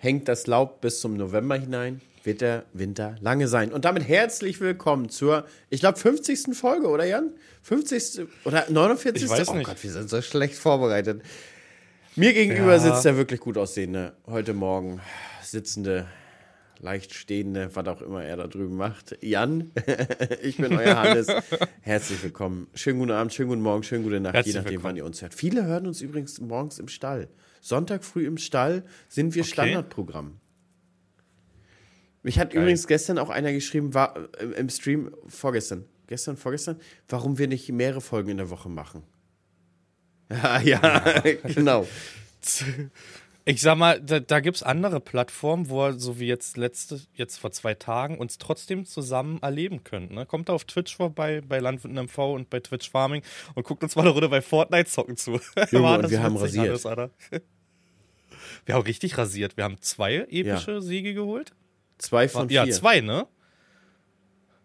hängt das Laub bis zum November hinein, wird der Winter lange sein. Und damit herzlich willkommen zur, ich glaube, 50. Folge, oder Jan? 50. oder 49. Ich weiß oh nicht. Gott, wir sind so schlecht vorbereitet. Mir gegenüber Ja. sitzt der wirklich gut aussehende, heute Morgen sitzende, leicht stehende, was auch immer er da drüben macht. Jan, ich bin euer Hannes. Herzlich willkommen. Schönen guten Abend, schönen guten Morgen, schönen gute Nacht, Herzlich je nachdem, willkommen. wann ihr uns hört. Viele hören uns übrigens morgens im Stall. Sonntag früh im Stall sind wir Okay. Standardprogramm. Mich hat Geil. übrigens gestern auch einer geschrieben, war äh, im Stream, vorgestern, gestern, vorgestern, warum wir nicht mehrere Folgen in der Woche machen. Ja, ja, genau. Ich sag mal, da, da gibt es andere Plattformen, wo ihr, so wie jetzt letzte, jetzt vor zwei Tagen, uns trotzdem zusammen erleben könnt. Ne? Kommt da auf Twitch vorbei, bei Landwirten MV und bei Twitch Farming und guckt uns mal eine Runde bei Fortnite zocken zu. Junge, War das wir haben rasiert. alles, Alter. Wir haben richtig rasiert. Wir haben zwei epische Siege geholt. Zwei von vier. Ja, zwei, ne?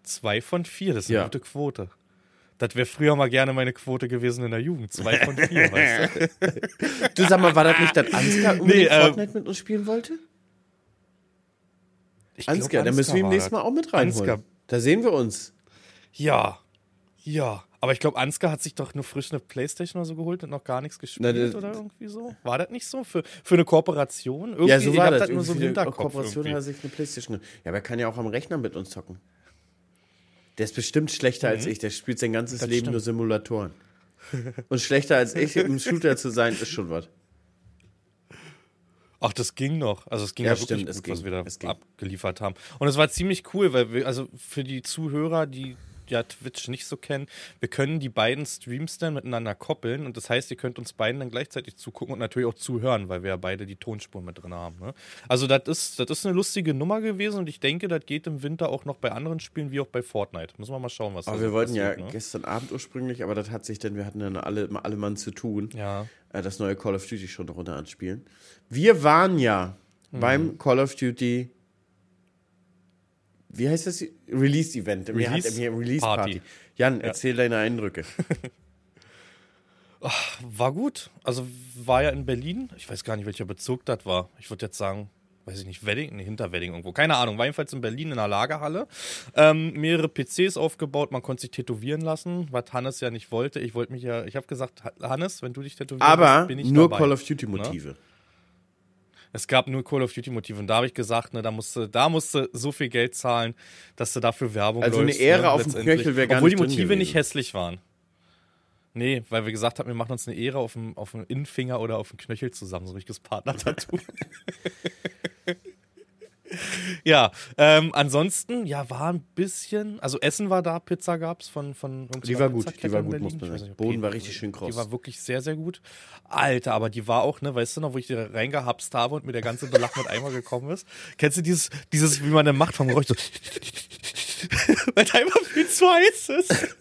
Zwei von vier, das ist eine Ja. gute Quote. Das wäre früher mal gerne meine Quote gewesen in der Jugend. Zwei von vier, weißt du? Du sag mal, war das nicht, dass Ansgar unbedingt Nee, ähm, Fortnite mit uns spielen wollte? Ich glaub, Ansgar, da müssen wir ihm nächstes das. Mal auch mit reinholen. Ansgar. Da sehen wir uns. Ja, ja. Aber ich glaube, Ansgar hat sich doch nur frisch eine Playstation oder so geholt und noch gar nichts gespielt das- oder irgendwie so. War das nicht so? Für, für eine Kooperation? Irgendwie, ja, so war hab das. nur so im Irgendwie eine Hinterkopf. Kooperation hat irgendwie. er sich eine Playstation. Ja, aber er kann ja auch am Rechner mit uns zocken. Der ist bestimmt schlechter als ich. Der spielt sein ganzes Mhm. Das Leben stimmt. nur Simulatoren. Und schlechter als ich im Shooter zu sein, ist schon was. Ach, das ging noch. Also es ging Ja, ja, wirklich stimmt, gut, ging, was wir da abgeliefert haben. Und es war ziemlich cool, weil wir, also für die Zuhörer, die ja Twitch nicht so kennen, wir können die beiden Streams dann miteinander koppeln und das heißt, ihr könnt uns beiden dann gleichzeitig zugucken und natürlich auch zuhören, weil wir ja beide die Tonspur mit drin haben. Ne? Also das ist, das ist eine lustige Nummer gewesen und ich denke, das geht im Winter auch noch bei anderen Spielen wie auch bei Fortnite. Müssen wir mal schauen, was da Aber so wir wollten ja passiert, ne? gestern Abend ursprünglich, aber das hat sich dann, wir hatten dann alle, alle Mann zu tun, Ja. äh, das neue Call of Duty schon runter anspielen. Wir waren ja Mhm. beim Call of Duty, wie heißt das? Release-Event. Mir hat- Release Release-Party. Party. Jan, erzähl deine Eindrücke. War gut. Also war ja in Berlin. Ich weiß gar nicht, welcher Bezug das war. Ich würde jetzt sagen, weiß ich nicht, Wedding, nee, hinter Wedding irgendwo. Keine Ahnung. War jedenfalls in Berlin in einer Lagerhalle. Ähm, mehrere PCs aufgebaut. Man konnte sich tätowieren lassen, was Hannes ja nicht wollte. Ich wollte mich ja, ich habe gesagt, Hannes, wenn du dich tätowieren Aber lässt, bin ich nur dabei. Call of Duty-Motive. Es gab nur Call of Duty Motive und da habe ich gesagt, ne, da musste, da musste so viel Geld zahlen, dass du dafür Werbung Also eine läufst, Ehre ne, auf dem. Knöchel wäre gar Obwohl nicht die Motive nicht hässlich waren. Nee, weil wir gesagt haben, wir machen uns eine Ehre auf dem, auf dem Innenfinger oder auf dem Knöchel zusammen, so richtiges Partner-Tattoo. ja, ähm, ansonsten, ja, war ein bisschen, also Essen war da, Pizza gab's von, von irgendeiner Die war gut, die war gut, muss man sagen. Boden war richtig schön kross. Die war wirklich sehr, sehr gut. Alter, aber die war auch, ne, weißt du noch, wo ich die reingehapst habe und mir der ganze Belach mit einmal gekommen ist? Kennst du dieses, dieses, wie man eine macht vom Geräusch so, weil da einfach viel zu heiß ist.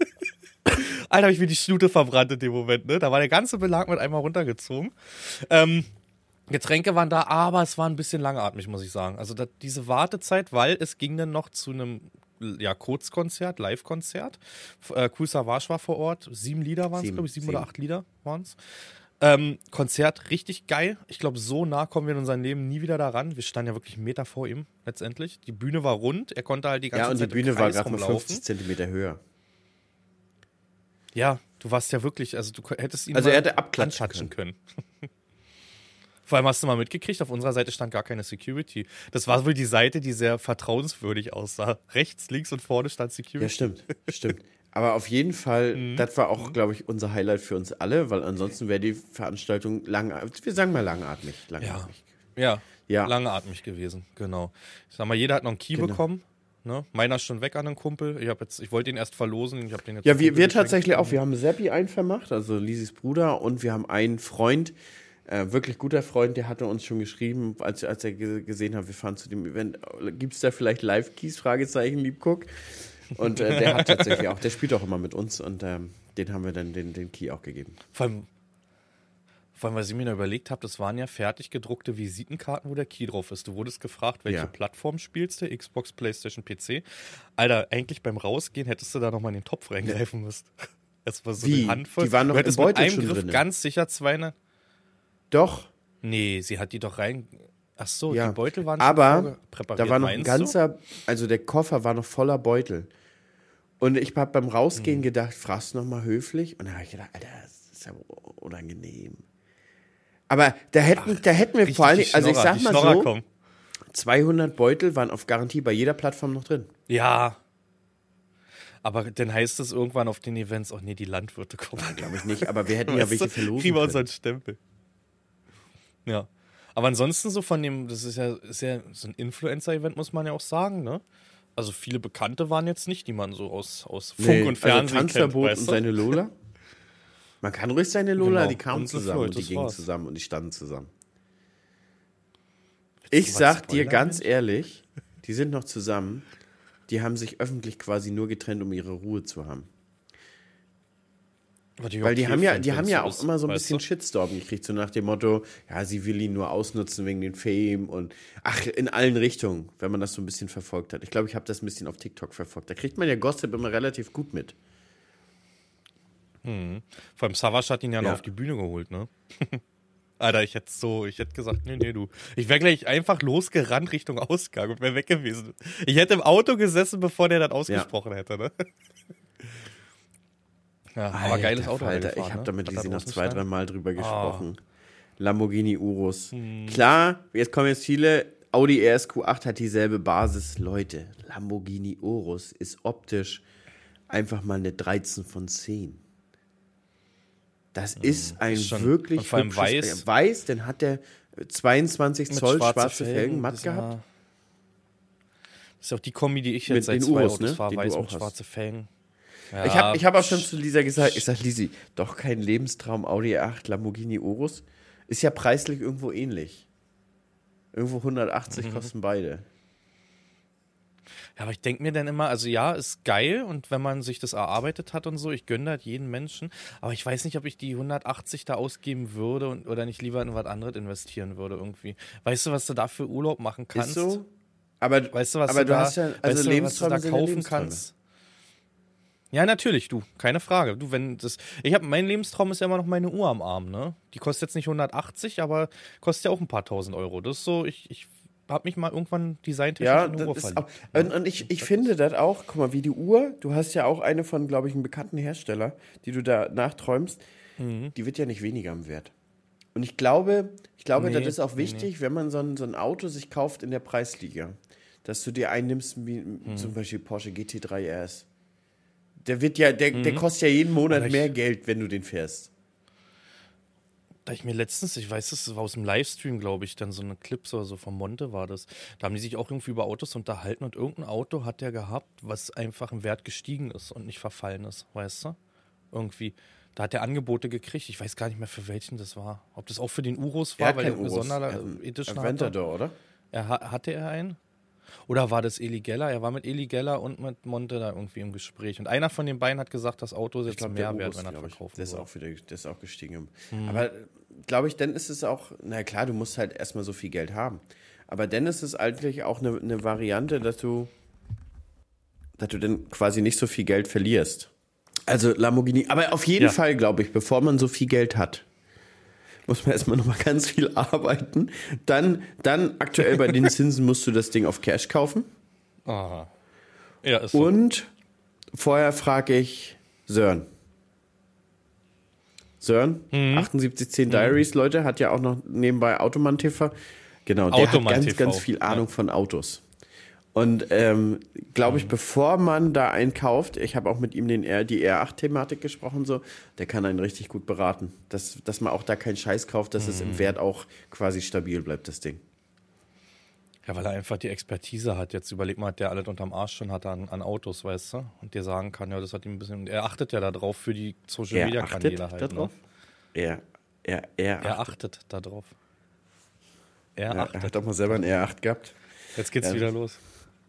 Alter, hab ich mir die Schnute verbrannt in dem Moment, ne? Da war der ganze Belag mit einmal runtergezogen. Ähm, Getränke waren da, aber es war ein bisschen langatmig, muss ich sagen. Also da, diese Wartezeit, weil es ging dann noch zu einem ja, Kurzkonzert, Live-Konzert. Äh, Kool Savage war vor Ort. Sieben Lieder waren es, glaube ich, sieben, sieben. oder acht Lieder waren es. Ähm, Konzert richtig geil. Ich glaube, so nah kommen wir in unserem Leben nie wieder daran. Wir standen ja wirklich einen Meter vor ihm letztendlich. Die Bühne war rund, er konnte halt die ganze Ja, und die Zeit im Bühne war gerade mal rumlaufen. 50 Zentimeter höher. Ja, du warst ja wirklich, also du hättest ihn Also er hätte abklatschen antatschen können. Vor allem hast du mal mitgekriegt, auf unserer Seite stand gar keine Security. Das war wohl die Seite, die sehr vertrauenswürdig aussah. Rechts, links und vorne stand Security. Ja, stimmt, stimmt. Aber auf jeden Fall, Mhm. das war auch, glaube ich, unser Highlight für uns alle, weil ansonsten wäre die Veranstaltung lang, wir sagen mal langatmig. Ja. langatmig. Ja, Ja. langatmig gewesen, genau. Ich sag mal, jeder hat noch einen Key Genau. bekommen. Ne? Meiner ist schon weg an den Kumpel. Ich, jetzt, ich wollte ihn erst verlosen. Ich hab den jetzt Ja, wir, wir tatsächlich auch. Wir haben Seppi einen vermacht, also Lisis Bruder, und wir haben einen Freund, äh, wirklich guter Freund, der hatte uns schon geschrieben, als, als er gesehen hat, wir fahren zu dem Event, gibt es da vielleicht Live-Keys? Fragezeichen, Liebguck. Und äh, der hat tatsächlich auch, der spielt auch immer mit uns und ähm, den haben wir dann den, den Key auch gegeben. Vor allem, vor allem, was ich mir noch überlegt habe, das waren ja fertig gedruckte Visitenkarten, wo der Key drauf ist. Du wurdest gefragt, welche ja. Plattform spielst du? Xbox, Playstation, PC. Alter, eigentlich beim Rausgehen hättest du da nochmal in den Topf reingreifen müssen. Es war so Wie? eine Handvoll. Die waren noch du im Beutel mit einem Griff drinne. ganz sicher 200. Doch, Nee, sie hat die doch rein. Ach so, Ja. die Beutel waren Aber schon präpariert, Da war noch ein du? ganzer, also der Koffer war noch voller Beutel. Und ich habe beim Hm. Rausgehen gedacht, fragst du noch mal höflich? Und da habe ich gedacht, Alter, das ist ja unangenehm. Aber da hätten, da hätten wir vor allem, also ich sag mal so, kommen. 200 Beutel waren auf Garantie bei jeder Plattform noch drin. Ja. Aber dann heißt es irgendwann auf den Events, oh nee, die Landwirte kommen. Glaube ich nicht, aber wir hätten ja welche du, verlosen Kriegen wir unseren Stempel. Ja. Aber ansonsten so von dem, das ist ja, ist ja so ein Influencer-Event, muss man ja auch sagen, ne? Also viele Bekannte waren jetzt nicht, die man so aus, aus Funk Nee, und Fernsehen also kennt, Tanzverbot weißt und du? seine Lola. Man kann ruhig seine Lola, Genau, die kamen unsere zusammen Floyd, und die gingen war's. zusammen und die standen zusammen. Ich was sag dir ganz ehrlich, die sind noch zusammen. Die haben sich öffentlich quasi nur getrennt, um ihre Ruhe zu haben. Weil die haben ja, die haben ja auch immer so ein bisschen du? Shitstorm gekriegt, so nach dem Motto, ja, sie will ihn nur ausnutzen wegen den Fame und ach, in allen Richtungen, wenn man das so ein bisschen verfolgt hat. Ich glaube, ich habe das ein bisschen auf TikTok verfolgt. Da kriegt man ja Gossip immer relativ gut mit. Vor allem Savas hat ihn ja noch Ja. auf die Bühne geholt, ne? Alter, ich hätte so, ich hätte gesagt, nee, nee, du. Ich wäre gleich einfach losgerannt Richtung Ausgang und wäre weg gewesen. Ich hätte im Auto gesessen, bevor der das ausgesprochen hätte, ne? Ja, aber geiles Auto. er Alter, gefahren, ich habe ne? da mit Lisi noch zwei, gestanden? drei Mal drüber Ah. gesprochen. Lamborghini Urus. Hm. Klar, jetzt kommen jetzt viele. Audi RSQ8 hat dieselbe Basis. Leute, Lamborghini Urus ist optisch einfach mal eine 13 von 10. Das ist ein Hm, ist schon- wirklich und vor allem weiß. weiß, dann hat der 22 Mit Zoll schwarze schwarze Felgen, Felgen, matt gehabt. Das ist auch die Kombi, die ich Mit jetzt seit den zwei Urus, Autos ne? fahre, weiß auch mit schwarze Felgen. Ich habe ich hab auch schon zu Lisa gesagt, ich sag Lisi, doch kein Lebenstraum Audi R8 Lamborghini Urus. Ist ja preislich irgendwo ähnlich. Irgendwo 180 Mhm. kosten beide. Ja, aber ich denke mir dann immer, also ja, ist geil und wenn man sich das erarbeitet hat und so, ich gönne das jeden Menschen, aber ich weiß nicht, ob ich die 180 da ausgeben würde und, oder nicht lieber in was anderes investieren würde irgendwie. Weißt du, was du da für Urlaub machen kannst? Ist so? Aber, Weißt du, was aber du, du da, ja, weißt also du, was du da ja kaufen kannst? Ja, natürlich, du, keine Frage. Du, wenn das, ich habe, mein Lebenstraum ist ja immer noch meine Uhr am Arm, ne? Die kostet jetzt nicht 180, aber kostet ja auch ein paar tausend Euro. Das ist so, ich, ich habe mich mal irgendwann designtechnisch Ja, in eine Uhr das verliebt. auch, und, und ich, ich finde das auch, guck mal, wie die Uhr, du hast ja auch eine von, glaube ich, einem bekannten Hersteller, die du da nachträumst, Mhm. die wird ja nicht weniger am Wert. Und ich glaube, ich glaube, Nee, das ist auch nee, wichtig, wenn man so ein, so ein Auto sich kauft in der Preisliga, dass du dir einnimmst, wie Mhm. zum Beispiel Porsche GT3 RS. Der wird ja, der, Mhm. der kostet ja jeden Monat ich- mehr Geld, wenn du den fährst. Da ich mir letztens, ich weiß, das war aus dem Livestream, glaube ich, dann so eine Clips oder so von Monte war das. Da haben die sich auch irgendwie über Autos unterhalten und irgendein Auto hat der gehabt, was einfach im Wert gestiegen ist und nicht verfallen ist, weißt du? Irgendwie. Da hat er Angebote gekriegt. Ich weiß gar nicht mehr, für welchen das war. Ob das auch für den Urus war, weil er eine. Sonder Er hat einen Edition hatte. Aventador, oder? Er, ha- hatte er einen? Oder war das Eli Geller? Er war mit Eli Geller und mit Monte da irgendwie im Gespräch. Und einer von den beiden hat gesagt, das Auto ist jetzt glaub, mehr wert, wenn er verkauft Der ist auch wieder, der ist auch gestiegen. Aber glaube ich, dann ist es auch, na klar, du musst halt erstmal so viel Geld haben. Aber dann ist es eigentlich auch eine, eine Variante, dass du, dass du dann quasi nicht so viel Geld verlierst. Also Lamborghini, aber auf jeden Ja. Fall, glaube ich, bevor man so viel Geld hat, muss man erstmal nochmal ganz viel arbeiten. Dann, dann aktuell bei den Zinsen musst du das Ding auf Cash kaufen. Aha. Ja, ist so. Und vorher frage ich Sören. Sören, Mhm. 7810 Diaries, Leute, hat ja auch noch nebenbei Automann TV. Genau, der Automann hat ganz, TV, ganz viel Ahnung von Autos. Und ähm, glaube ich, bevor man da einen kauft, ich habe auch mit ihm den R, die R8-Thematik gesprochen, so, der kann einen richtig gut beraten. Dass, dass man auch da keinen Scheiß kauft, dass es Mhm. im Wert auch quasi stabil bleibt, das Ding. Ja, weil er einfach die Expertise hat. Jetzt überleg mal, hat der alles unterm Arsch schon hat an, an Autos, weißt du? Und dir sagen kann, ja, das hat ihm ein bisschen. Er achtet ja darauf für die Social Er Media achtet Kanäle halt. darauf. Ne? Er, er, er, Er achtet darauf. Er ja, er achtet. hat doch mal selber einen R8 gehabt. Jetzt geht's Ja. wieder los.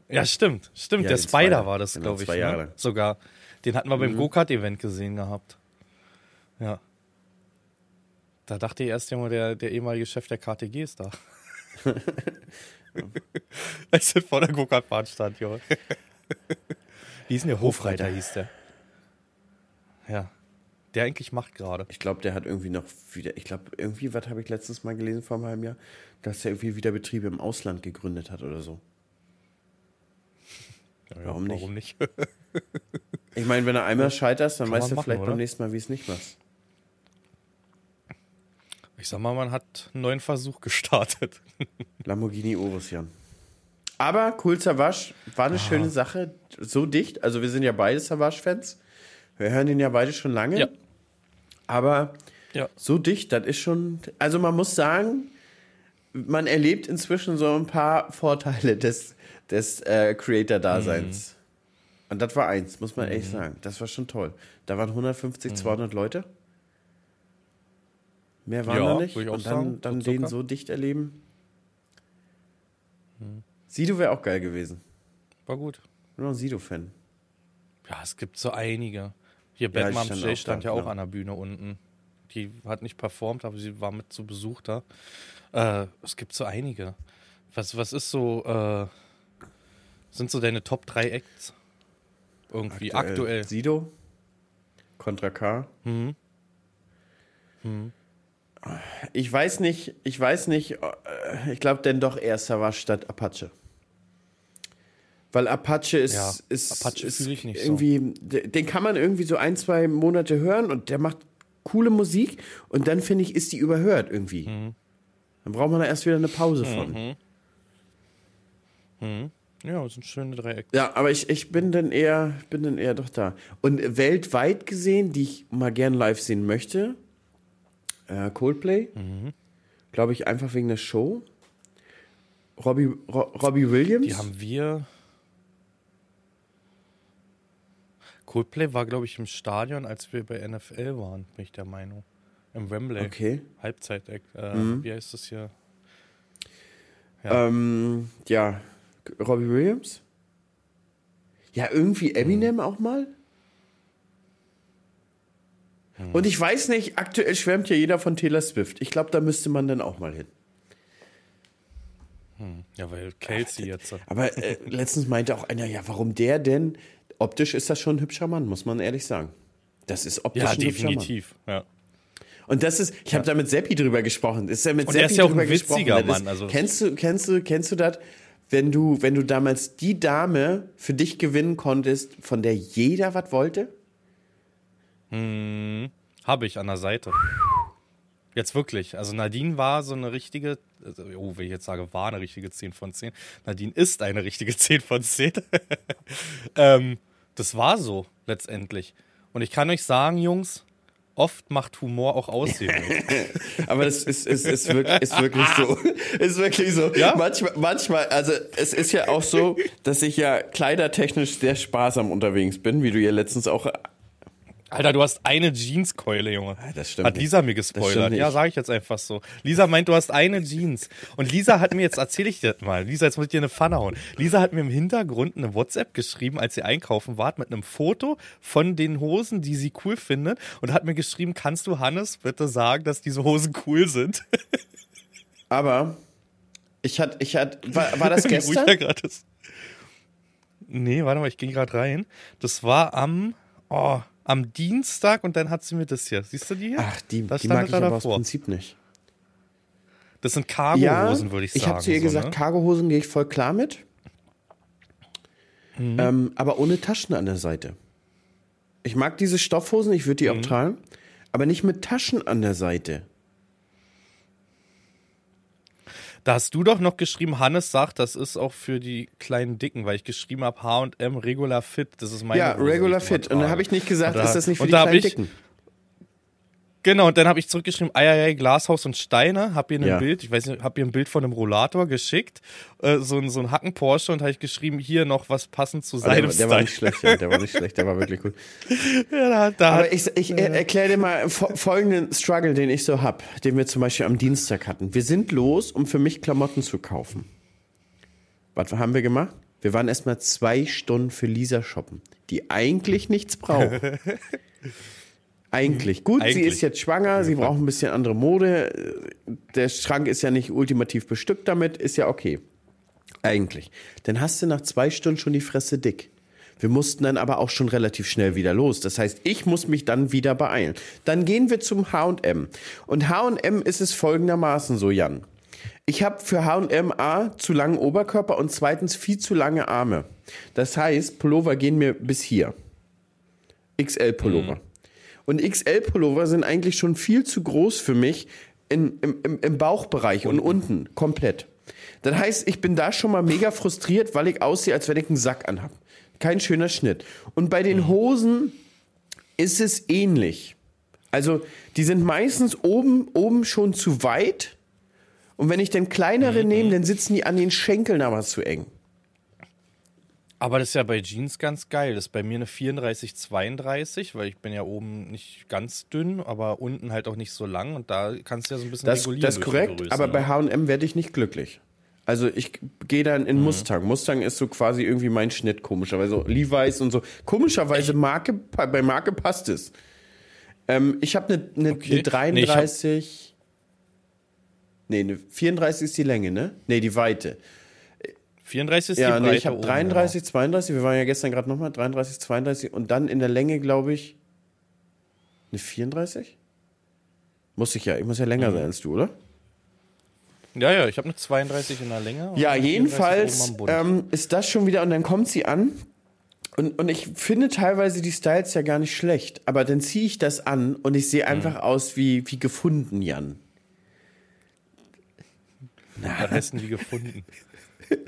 Ja, stimmt. Stimmt. Ja, der Spider Spider. war das, Genau, glaube ich. zwei Jahre Ne? Sogar. Den hatten wir beim Mhm. Go-Kart-Event gesehen gehabt. Ja. Da dachte ich erst immer, der, der ehemalige Chef der KTG ist da. Als er vor der Go-Kart-Bahn stand, Junge. Wie hieß denn der? Hofreiter hieß der. Ja. der eigentlich macht gerade? Ich glaube, der hat irgendwie noch wieder, ich glaube, irgendwie, was habe ich letztens mal gelesen vor einem halben Jahr, dass er irgendwie wieder Betriebe im Ausland gegründet hat oder so. Ja, Warum nicht? Warum nicht? Ich meine, wenn er einmal scheiterst, dann Kann weißt du machen, vielleicht oder? beim nächsten Mal, wie es nicht machst. Ich sag mal, man hat einen neuen Versuch gestartet. Lamborghini Urus, Jan. Aber cool Savage, war eine schöne Sache, so dicht. Also wir sind ja beide Savage-Fans. Wir hören ihn ja beide schon lange. Ja. Aber Ja. so dicht, das ist schon. Also man muss sagen, man erlebt inzwischen so ein paar Vorteile des, des äh, Creator-Daseins. Mhm. Und das war eins, muss man ehrlich sagen. Das war schon toll. Da waren 150, Mhm. 200 Leute. Mehr waren Ja, da nicht. auch Und dann, dann so den so dicht erleben. Mhm. Sido wäre auch geil gewesen. War gut. Ich bin noch ein Sido-Fan. Ja, es gibt so einige. Hier, Ja, stand J auch stand da, ja auch an der Bühne unten. Die hat nicht performt, aber sie war mit zu Besuch da. Äh, es gibt so einige. Was, was ist so, äh, sind so deine Top 3 Acts? Irgendwie aktuell. Sido, Contra K. Mhm. Ich weiß nicht, ich weiß nicht, äh, ich glaube denn doch eher Savage statt Apache. Weil Apache ist, Ja, ist, Apache ist so. irgendwie, de- den kann man irgendwie so ein, zwei Monate hören und der macht coole Musik und dann finde ich, ist die überhört irgendwie. Mhm. Dann braucht man da erst wieder eine Pause von. Ja, das sind schöne drei Acts. Ja, aber ich, ich bin dann eher, bin dann eher doch da. Und weltweit gesehen, die ich mal gern live sehen möchte, äh, Coldplay, glaube ich einfach wegen der Show. Robbie, Ro Robbie Williams. Die haben wir. Coldplay war, glaube ich, im Stadion, als wir bei NFL waren, bin ich der Meinung. Im Wembley. okay. Halbzeit-Act. Äh, Mhm. Wie heißt das hier? Ja. Ähm, ja, Robbie Williams. Ja, irgendwie Eminem auch mal. Und ich weiß nicht, aktuell schwärmt ja jeder von Taylor Swift. Ich glaube, da müsste man dann auch mal hin. Ja, weil Kelsey jetzt. Aber äh, letztens meinte auch einer, ja, warum der denn? Optisch ist das schon ein hübscher Mann, muss man ehrlich sagen. Das ist optisch Ja, definitiv. Ja. Und das ist, ich habe da mit Seppi drüber gesprochen. Ist ja mit Und Seppi er ist ja auch ein drüber gesprochen. witziger ist, Mann, also- kennst du, kennst du, kennst du das? Wenn du, wenn du damals die Dame für dich gewinnen konntest, von der jeder was wollte? Habe ich an der Seite. Jetzt wirklich. Also Nadine war so eine richtige, also, oh, wenn ich jetzt sage, war eine richtige 10 von 10. Nadine ist eine richtige 10 von 10. ähm, das war so letztendlich. Und ich kann euch sagen, Jungs, oft macht Humor auch Aussehen. Aber das ist, ist, ist, wirklich, ist wirklich so. Ist wirklich so. Ja? Manchmal, manchmal, also es ist ja auch so, dass ich ja kleidertechnisch sehr sparsam unterwegs bin, wie du ja letztens auch. Alter, du hast eine Jeanskeule, Junge. Das stimmt Hat nicht. Lisa mir Das stimmt gespoilert. nicht. Ja, sage ich jetzt einfach so. Lisa meint, du hast eine Jeans. Und Lisa hat mir, jetzt erzähle ich dir mal. Lisa, jetzt muss ich dir eine Pfanne hauen. Lisa hat mir im Hintergrund eine WhatsApp geschrieben, als sie einkaufen war, mit einem Foto von den Hosen, die sie cool findet. Und hat mir geschrieben, kannst du Hannes bitte sagen, dass diese Hosen cool sind? Aber ich hatte, ich hatte, war, war das Wie ruhig gestern? er ist. Nee, warte mal, ich ging gerade rein. Das war am, oh, am Dienstag und dann hat sie mir das hier. Siehst du die hier? Ach, die, Das die mag ich da aber aus davor. Prinzip nicht. Das sind Ja, Cargo-Hosen, würde ich sagen. Ich habe zu ihr so, gesagt, ne? Cargohosen gehe ich voll klar mit. Mhm. Ähm, aber ohne Taschen an der Seite. Ich mag diese Stoffhosen, ich würde die Mhm. auch tragen, aber nicht mit Taschen an der Seite. Da hast du doch noch geschrieben, Hannes sagt, das ist auch für die kleinen Dicken, weil ich geschrieben habe H&M Regular Fit, das ist meine Ja, Regular Fit. Und trage. habe ich nicht gesagt, da- ist das nicht für die da kleinen ich, Dicken. Genau, und dann habe ich zurückgeschrieben, Eieiei, Glashaus und Steine, hab ihr ein Ja. Bild, ich weiß nicht, hab ihr ein Bild von einem Rollator geschickt, äh, so, ein- so ein Hacken Porsche und habe ich geschrieben, hier noch was passend zu Aber seinem der, der war nicht schlecht, ja, der war nicht schlecht, der war wirklich gut. Ja, da, da Aber hat, ich, ich er, erkläre dir mal fo- folgenden Struggle, den ich so hab, den wir zum Beispiel am Dienstag hatten. Wir sind los, um für mich Klamotten zu kaufen. Was haben wir gemacht? Wir waren erstmal zwei Stunden für Lisa shoppen, die eigentlich nichts braucht. Eigentlich. Gut, sie Eigentlich. ist jetzt schwanger, sie braucht ein bisschen andere Mode. Der Schrank ist ja nicht ultimativ bestückt damit, ist ja okay. Eigentlich. Dann hast du nach zwei Stunden schon die Fresse dick. Wir mussten dann aber auch schon relativ schnell wieder los. Das heißt, ich muss mich dann wieder beeilen. Dann gehen wir zum H&M. Und H&M ist es folgendermaßen so, Jan. Ich habe für H&M A zu langen Oberkörper und zweitens viel zu lange Arme. Das heißt, Pullover gehen mir bis hier. XL-Pullover. Mhm. Und XL-Pullover sind eigentlich schon viel zu groß für mich in, im, im, Bauchbereich unten. und unten komplett. Das heißt, ich bin da schon mal mega frustriert, weil ich aussehe, als wenn ich einen Sack anhab. Kein schöner Schnitt. Und bei den Hosen ist es ähnlich. Also, die sind meistens oben, oben schon zu weit. Und wenn ich dann kleinere mhm. nehme, dann sitzen die an den Schenkeln aber zu eng. Aber das ist ja bei Jeans ganz geil. Das ist bei mir eine 34, 32, weil ich bin ja oben nicht ganz dünn, aber unten halt auch nicht so lang und da kannst du ja so ein bisschen das, regulieren. Das ist korrekt, Größe, aber ne? bei H&M werde ich nicht glücklich. Also ich gehe dann in mhm. Mustang. Mustang ist so quasi irgendwie mein Schnitt komischerweise. Levi's und so. Komischerweise Marke, bei Marke passt es. Ähm, ich habe eine, eine, okay. eine 33. Nee, eine 34 ist die Länge, ne? Nee, die Weite. 34 ist ja, die Breite. Nee, ich habe 33, genau. 32, wir waren ja gestern gerade nochmal, 33, 32 und dann in der Länge, glaube ich, eine 34? Muss ich ja, ich muss ja länger mhm. sein als du, oder? Ja, ja, ich habe eine 32 in der Länge. Ja, jedenfalls ähm, ist das schon wieder und dann kommt sie an. Und, und ich finde teilweise die Styles ja gar nicht schlecht, aber dann ziehe ich das an und ich sehe mhm. einfach mhm. aus wie, wie gefunden, Jan. Was heißt denn wie gefunden?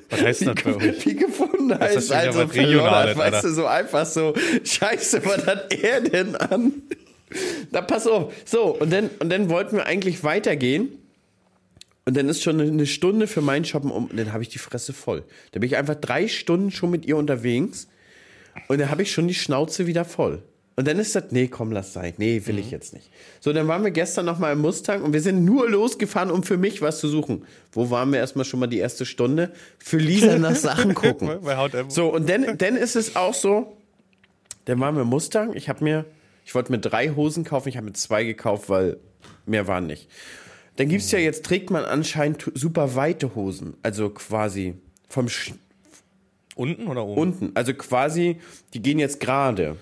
Was heißt das bei euch? Wie gefunden heißt also verloren, weißt du, so einfach so, scheiße, was hat er denn an? Na, pass auf. So, und dann, und dann wollten wir eigentlich weitergehen. Und dann ist schon eine Stunde für meinen Shoppen um. Und dann habe ich die Fresse voll. Da bin ich einfach drei Stunden schon mit ihr unterwegs. Und dann habe ich schon die Schnauze wieder voll. Und dann ist das, nee, komm, lass sein. Nee, will mhm. ich jetzt nicht. So, dann waren wir gestern noch mal im Mustang und wir sind nur losgefahren, um für mich was zu suchen. Wo waren wir erstmal schon mal die erste Stunde? Für Lisa nach Sachen gucken. so, und dann, dann ist es auch so, dann waren wir im Mustang. Ich habe mir, ich wollte mir drei Hosen kaufen, ich habe mir zwei gekauft, weil mehr waren nicht. Dann gibt es ja jetzt, trägt man anscheinend super weite Hosen. Also quasi vom Sch Unten oder oben? Unten. Also quasi, die gehen jetzt gerade.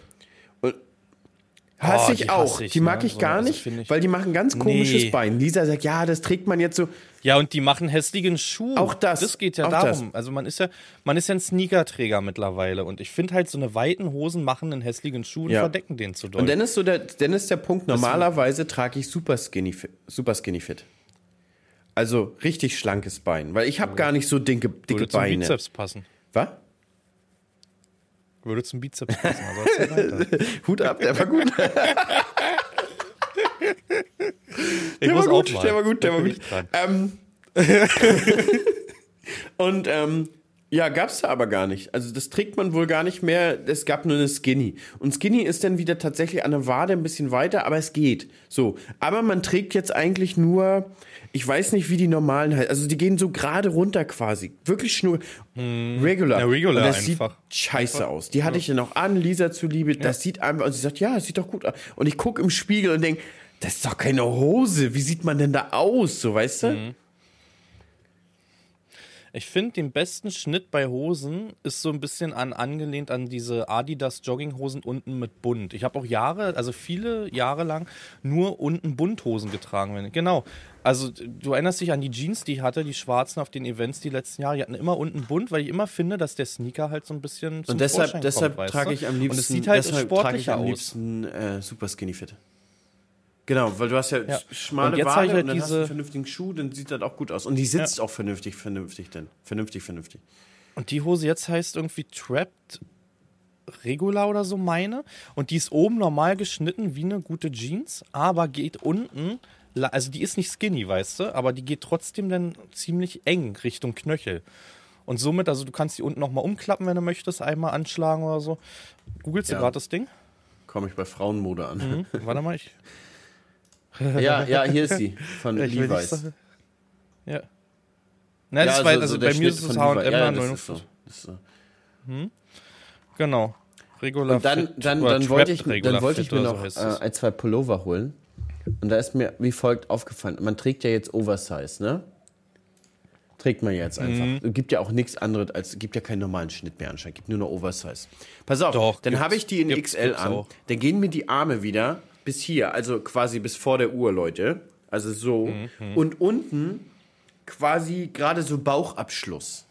Hasse oh, ich auch. Ich, die mag ne? ich gar also nicht, ich weil die machen ganz komisches nee. Bein. Lisa sagt, ja, das trägt man jetzt so. Ja, und die machen hässlichen Schuh. Auch das. Das geht ja darum. Das. Also man ist ja, man ist ja ein Sneakerträger mittlerweile. Und ich finde halt, so eine weiten Hosen machen einen hässlichen Schuh und ja. verdecken den zu doll. Und dann ist so der, dann ist der Punkt, normalerweise trage ich super skinny, fit, super skinny fit. Also richtig schlankes Bein. Weil ich habe gar nicht so dicke, dicke Würde Beine. Zum Bizeps passen. Was? Würde zum Bizeps passen. Also Hut ab, der war gut. der, war gut der war gut, der war gut, ähm, und ähm, ja, gab's da aber gar nicht. Also das trägt man wohl gar nicht mehr. Es gab nur eine Skinny. Und Skinny ist dann wieder tatsächlich an der Wade ein bisschen weiter, aber es geht. So. Aber man trägt jetzt eigentlich nur, ich weiß nicht, wie die normalen halt. Also die gehen so gerade runter quasi. Wirklich nur hm. regular. Ja, regular und das einfach. sieht scheiße einfach. aus. Die hatte ja. ich ja noch an, Lisa zuliebe. Ja. Das sieht einfach, und sie sagt, ja, das sieht doch gut aus. Und ich gucke im Spiegel und denke, das ist doch keine Hose. Wie sieht man denn da aus? So, weißt du? Mhm. Ich finde, den besten Schnitt bei Hosen ist so ein bisschen an, angelehnt an diese Adidas Jogginghosen unten mit bunt. Ich habe auch Jahre, also viele Jahre lang nur unten Bunthosen getragen. Genau. Also du erinnerst dich an die Jeans, die ich hatte, die schwarzen auf den Events die letzten Jahre. Die hatten immer unten bunt, weil ich immer finde, dass der Sneaker halt so ein bisschen zum Und deshalb, Vorschein deshalb kommt, trage ich am liebsten, Und es sieht halt sportlicher am liebsten, äh, super skinny fit. Genau, weil du hast ja, ja. schmale und Wade halt und dann hast du einen vernünftigen Schuh, dann sieht das auch gut aus. Und die sitzt ja. auch vernünftig, vernünftig denn. Vernünftig, vernünftig. Und die Hose jetzt heißt irgendwie Trapped Regular oder so meine. Und die ist oben normal geschnitten wie eine gute Jeans, aber geht unten, also die ist nicht skinny, weißt du, aber die geht trotzdem dann ziemlich eng Richtung Knöchel. Und somit, also du kannst die unten nochmal umklappen, wenn du möchtest, einmal anschlagen oder so. Googlest ja. du gerade das Ding? Komme ich bei Frauenmode an. Mhm. Warte mal, ich ja, ja, hier ist sie. Von ich Levi's. Ja. Na, das ja, war, also, also bei mir ist es H&M ja, 59. So. So. Hm? Genau. Regular und dann, dann, dann, wollte ich, dann wollte ich mir noch so äh, ein, zwei Pullover holen. Und da ist mir wie folgt aufgefallen. Man trägt ja jetzt Oversize, ne? Trägt man jetzt einfach. Mhm. Es gibt ja auch nichts anderes als, es gibt ja keinen normalen Schnitt mehr anscheinend. gibt nur noch Oversize. Pass auf, Doch, dann habe ich die in XL an. auch. Dann gehen mir die Arme wieder bis hier, also quasi bis vor der Uhr, Leute. Also so. Mhm, Und unten quasi gerade so Bauchabschluss.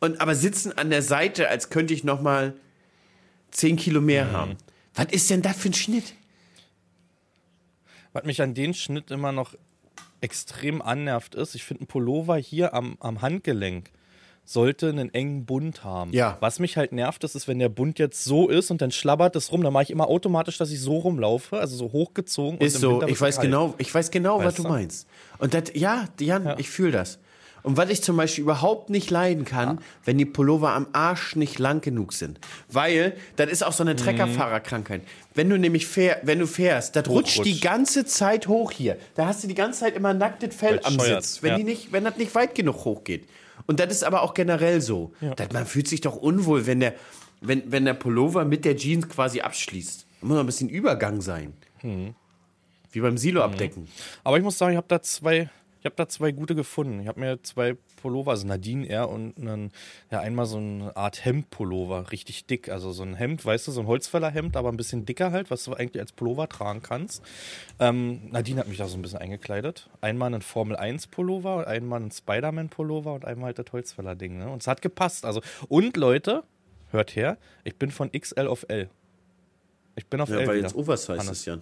Und aber sitzen an der Seite, als könnte ich noch mal 10 Kilo mehr Mhm. haben. Was ist denn das für ein Schnitt? Was mich an den Schnitt immer noch extrem annervt ist, ich finde ein Pullover hier am, am Handgelenk sollte einen engen Bund haben. Ja. Was mich halt nervt, ist, ist, wenn der Bund jetzt so ist und dann schlabbert es rum, dann mache ich immer automatisch, dass ich so rumlaufe, also so hochgezogen. Ist so, ich weiß kalt. genau, ich weiß genau, was Weißt du du? meinst. Und das, ja, Jan, ich fühle das. Und was ich zum Beispiel überhaupt nicht leiden kann, wenn die Pullover am Arsch nicht lang genug sind. Weil, das ist auch so Mhm. eine Treckerfahrerkrankheit. Wenn du nämlich fähr, wenn du fährst, das rutscht die ganze Zeit hoch hier. Da hast du die ganze Zeit immer nacktes Fell Weil's am scheuert, Sitz, wenn, ja. die nicht, wenn das nicht weit genug hochgeht. Und das ist aber auch generell so. Das, man fühlt sich doch unwohl, wenn der, wenn, wenn der Pullover mit der Jeans quasi abschließt. Da muss noch ein bisschen Übergang sein. Mhm. Wie beim Silo abdecken. Aber ich muss sagen, ich habe da zwei, ich habe da zwei gute gefunden. Ich habe mir zwei Pullover, also Nadine Air und einen, ja einmal so eine Art Hemdpullover, richtig dick, also so ein Hemd, weißt du, so ein Holzfällerhemd, aber ein bisschen dicker halt, was du eigentlich als Pullover tragen kannst. Ähm, Nadine hat mich da so ein bisschen eingekleidet. Einmal einen Formel 1 Pullover, einmal einen Spider-Man Pullover und einmal halt das Holzfäller Ding. Ne? Und es hat gepasst. Also und Leute, hört her, ich bin von XL auf L. Ich bin auf Ja, L weil wieder. jetzt Oversize Hannes. ist, Jan.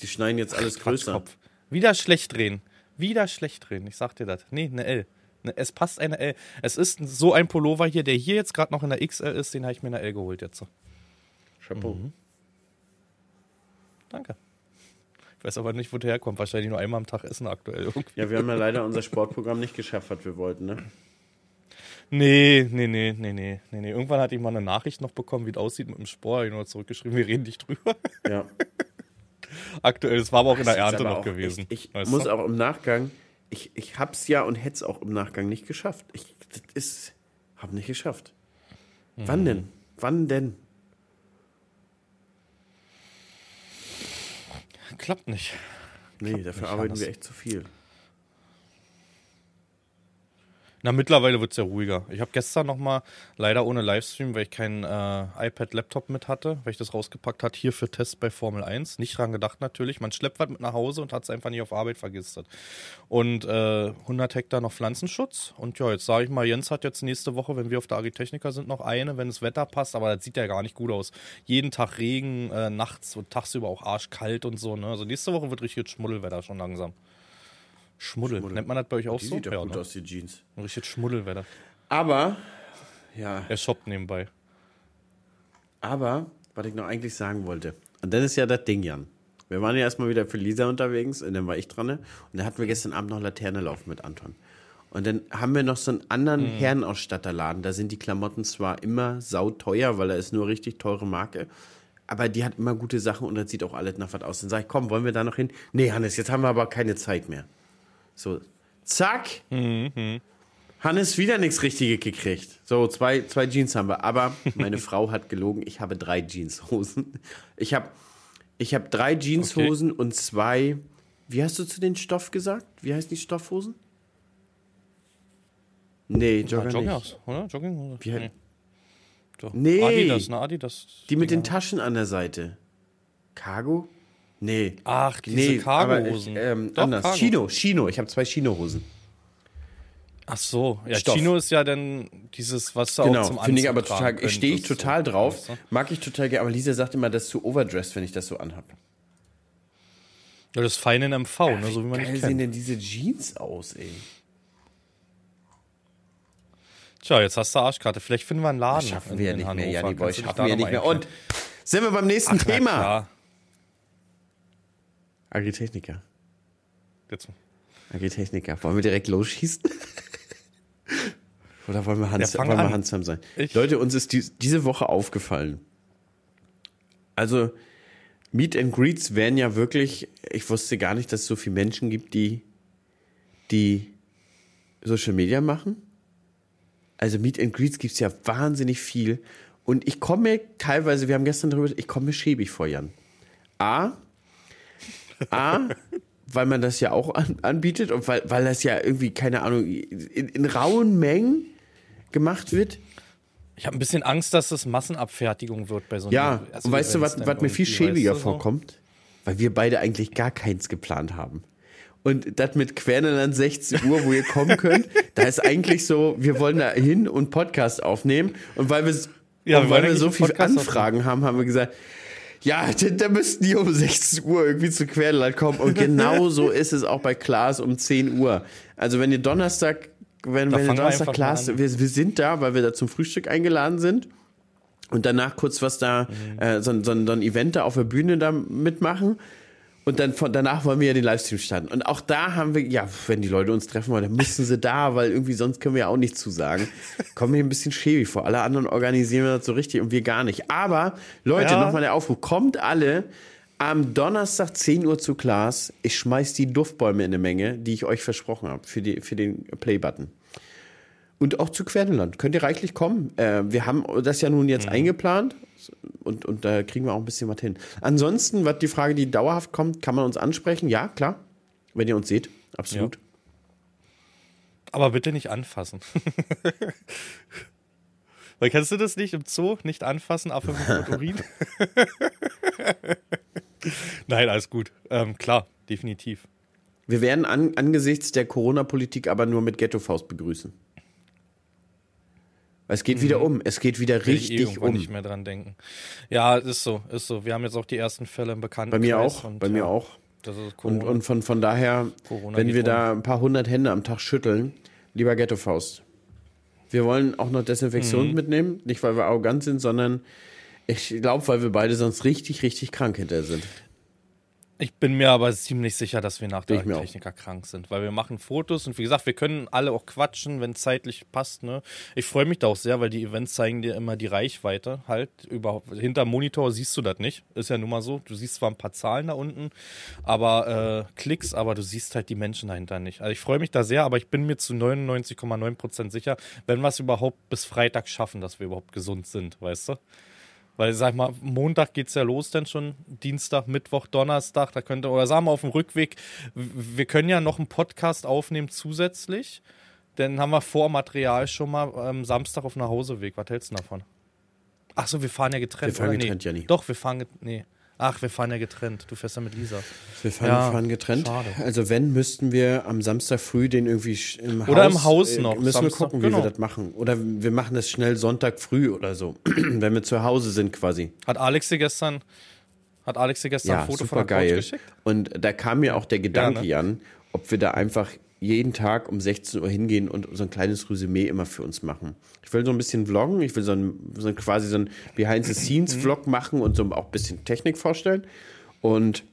Die schneiden jetzt alles größer. Quatschkopf. Wieder schlecht drehen. Wieder schlecht drehen. Ich sag dir das. Nee, eine L. Es passt eine L. Es ist so ein Pullover hier, der hier jetzt gerade noch in der XL ist, den habe ich mir in der L geholt jetzt. Chapeau. Mhm. Danke. Ich weiß aber nicht, wo der herkommt. Wahrscheinlich nur einmal am Tag essen aktuell. Irgendwie. Ja, wir haben ja leider unser Sportprogramm nicht geschafft, was wir wollten, ne? Nee, nee, nee, nee, nee, nee, nee. Irgendwann hatte ich mal eine Nachricht noch bekommen, wie es aussieht mit dem Sport. Ich nur zurückgeschrieben, wir reden nicht drüber. Ja. Aktuell, es war aber auch in der Das Ernte noch gewesen. echt- Ich weißt muss du? auch im Nachgang, ich, ich hab's ja und hätte es auch im Nachgang nicht geschafft. Ich das ist, hab nicht geschafft. Mhm. Wann denn? Wann denn? Klappt nicht. Nee, dafür nicht, arbeiten Hannes. wir echt zu viel. Na, mittlerweile wird es ja ruhiger. Ich habe gestern noch mal, leider ohne Livestream, weil ich keinen äh, iPad-Laptop mit hatte, weil ich das rausgepackt hat hier für Tests bei Formel 1. Nicht dran gedacht natürlich. Man schleppt was mit nach Hause und hat es einfach nicht auf Arbeit vergisst. Und äh, 100 Hektar noch Pflanzenschutz. Und ja, jetzt sage ich mal, Jens hat jetzt nächste Woche, wenn wir auf der Agritechnica sind, noch eine, wenn das Wetter passt. Aber das sieht ja gar nicht gut aus. Jeden Tag Regen, äh, nachts und tagsüber auch arschkalt und so. Ne? Also nächste Woche wird richtig Schmuddelwetter schon langsam. Schmuddel. Schmuddel. Nennt man das bei euch auch Die so? sieht doch gut ne? aus, die Jeans. Richtig Schmuddelwetter. Aber, ja, Er shoppt nebenbei. aber, was ich noch eigentlich sagen wollte, und dann ist ja das Ding, Jan. Wir waren ja erstmal wieder für Lisa unterwegs und dann war ich dran. ne? Und dann hatten wir gestern Abend noch Laterne laufen mit Anton. Und dann haben wir noch so einen anderen Mhm. Herrenausstatterladen. Da sind die Klamotten zwar immer sauteuer, weil da ist nur richtig teure Marke. Aber die hat immer gute Sachen und das sieht auch alles nach was aus. Dann sag ich, komm, wollen wir da noch hin? Nee, Hannes, jetzt haben wir aber keine Zeit mehr. So, zack. Mhm. Hannes wieder nichts Richtiges gekriegt. So, zwei, zwei Jeans haben wir. Aber meine Frau hat gelogen, ich habe drei Jeanshosen. Ich habe ich hab drei Jeanshosen und zwei. Wie hast du zu den Stoff gesagt? Wie heißen die Stoffhosen? Nee, Jogger Ja, nicht. Joggers, oder? Jogginghose? Wie nee. So. Nee. Adidas, ne? Adidas. Die mit den. Taschen an der Seite. Cargo? Nee. Ach, diese nee, aber, Cargohosen. Ähm, anders. Cargo. Chino, Chino. Ich habe zwei Chino-Hosen. Ach so, ja, Stoff. Chino ist ja dann dieses, was auch Genau, zum finde ich aber total, stehe ich total so, drauf. du? Mag ich total gerne. Aber Lisa sagt immer, das ist zu overdressed, wenn ich das so anhab. Ja, das ist fein in MV, ne, so wie man Geil sehen kennt. denn diese Jeans aus, ey? Tja, jetzt hast du Arschkarte. Vielleicht finden wir einen Laden. Schaffen in- wir ja nicht mehr, Hannover. Janni Boy. Kannst du dich Schaffen da wir ja nicht mehr. Und sind wir beim nächsten einkleiden? Thema. Agritechniker. Jetzt, Agritechniker. Wollen wir direkt losschießen? Oder wollen wir, Hans, Ja, wollen wir an. handsam sein? Ich- Leute, uns ist dies, diese Woche aufgefallen. Also, Meet and Greets wären ja wirklich, ich wusste gar nicht, dass es so viele Menschen gibt, die, die Social Media machen. Also Meet and Greets gibt es ja wahnsinnig viel. Und ich komme mir teilweise, wir haben gestern darüber, ich komme mir schäbig vor, Jan. A, A, weil man das ja auch an, anbietet und weil, weil das ja irgendwie, keine Ahnung, in, in rauen Mengen gemacht wird. Ich habe ein bisschen Angst, dass das Massenabfertigung wird bei so einem Ja, und weißt du, was, was mir viel schäbiger weißt du, so? vorkommt? Weil wir beide eigentlich gar keins geplant haben. Und das mit Querneland 16 Uhr, wo ihr kommen könnt, da ist eigentlich so, wir wollen da hin und Podcast aufnehmen. Und weil wir, Ja, wir weil wir so viele Anfragen haben, haben wir gesagt, ja, da müssten die um 16 Uhr irgendwie zu Querneland kommen. Und genau so ist es auch bei Klaas um 10 Uhr. Also wenn ihr Donnerstag, wenn, Da wenn ihr Donnerstag Klaas, wir, wir sind da, weil wir da zum Frühstück eingeladen sind und danach kurz was da, Mhm. äh, so, so, so ein Event da auf der Bühne da mitmachen. Und dann von danach wollen wir ja den Livestream starten. Und auch da haben wir, ja, wenn die Leute uns treffen wollen, dann müssen sie da, weil irgendwie sonst können wir ja auch nichts zusagen. Kommen mir ein bisschen schäbig vor. Alle anderen organisieren das so richtig und wir gar nicht. Aber Leute, Ja. nochmal der Aufruf, kommt alle am Donnerstag 10 Uhr zu Klaas. Ich schmeiß die Duftbäume in eine Menge, die ich euch versprochen habe für, die, für den Play-Button. Und auch zu Querdenland. Könnt ihr reichlich kommen. Äh, wir haben das ja nun jetzt eingeplant und, und da kriegen wir auch ein bisschen was hin. Ansonsten, was die Frage, die dauerhaft kommt, kann man uns ansprechen? Ja, klar. Wenn ihr uns seht, absolut. Aber bitte nicht anfassen. Weil kennst du das nicht im Zoo? Nicht anfassen, Affe mit Urin? Nein, alles gut. Ähm, klar, definitiv. Wir werden an, angesichts der Corona-Politik aber nur mit Ghetto-Faust begrüßen. Es geht wieder um. Es geht wieder Will ich eh richtig um. nicht mehr dran denken. Ja, ist so, ist so. Wir haben jetzt auch die ersten Fälle im Bekannten. Bei mir auch. Bei mir auch. Das ist Und, und von, von daher, Corona wenn wir um. da ein paar hundert Hände am Tag schütteln, lieber Ghetto-Faust. Wir wollen auch noch Desinfektion Mhm. mitnehmen. Nicht, weil wir arrogant sind, sondern ich glaube, weil wir beide sonst richtig, richtig krank hinterher sind. Ich bin mir aber ziemlich sicher, dass wir nach der. Techniker krank sind, weil wir machen Fotos und wie gesagt, wir können alle auch quatschen, wenn zeitlich passt. Ne? Ich freue mich da auch sehr, weil die Events zeigen dir immer die Reichweite halt. Überhaupt hinter Monitor siehst du das nicht, ist ja nun mal so. Du siehst zwar ein paar Zahlen da unten, aber äh, Klicks, aber du siehst halt die Menschen dahinter nicht. Also ich freue mich da sehr, aber ich bin mir zu 99,9 Prozent sicher, wenn wir es überhaupt bis Freitag schaffen, dass wir überhaupt gesund sind, weißt du? Weil, sag mal, Montag geht's ja los dann schon, Dienstag, Mittwoch, Donnerstag, da könnte, oder sagen wir auf dem Rückweg, wir können ja noch einen Podcast aufnehmen zusätzlich, dann haben wir Vormaterial schon mal ähm, Samstag auf dem Nachhauseweg. Was hältst du davon? Ach so, wir fahren ja getrennt. Wir fahren getrennt, nee. Janni. Doch, wir fahren, nee. Ach, wir fahren ja getrennt. Du fährst ja mit Lisa. Wir fahren, Ja, fahren getrennt. schade. Also wenn, müssten wir am Samstag früh den irgendwie im Haus... Oder im Haus äh, noch, Müssen Samstag, wir gucken, wie genau. wir das machen. Oder wir machen das schnell Sonntag früh oder so. wenn wir zu Hause sind quasi. Hat Alex dir gestern, hat Alex dir gestern Ja, ein Foto von der geil. Couch geschickt? Und da kam mir auch der Gedanke, ne? Jan, ob wir da einfach jeden Tag um 16 Uhr hingehen und so ein kleines Resümee immer für uns machen. Ich will so ein bisschen vloggen, ich will so ein, so quasi so ein Behind-the-Scenes-Vlog machen und so auch ein bisschen Technik vorstellen. Und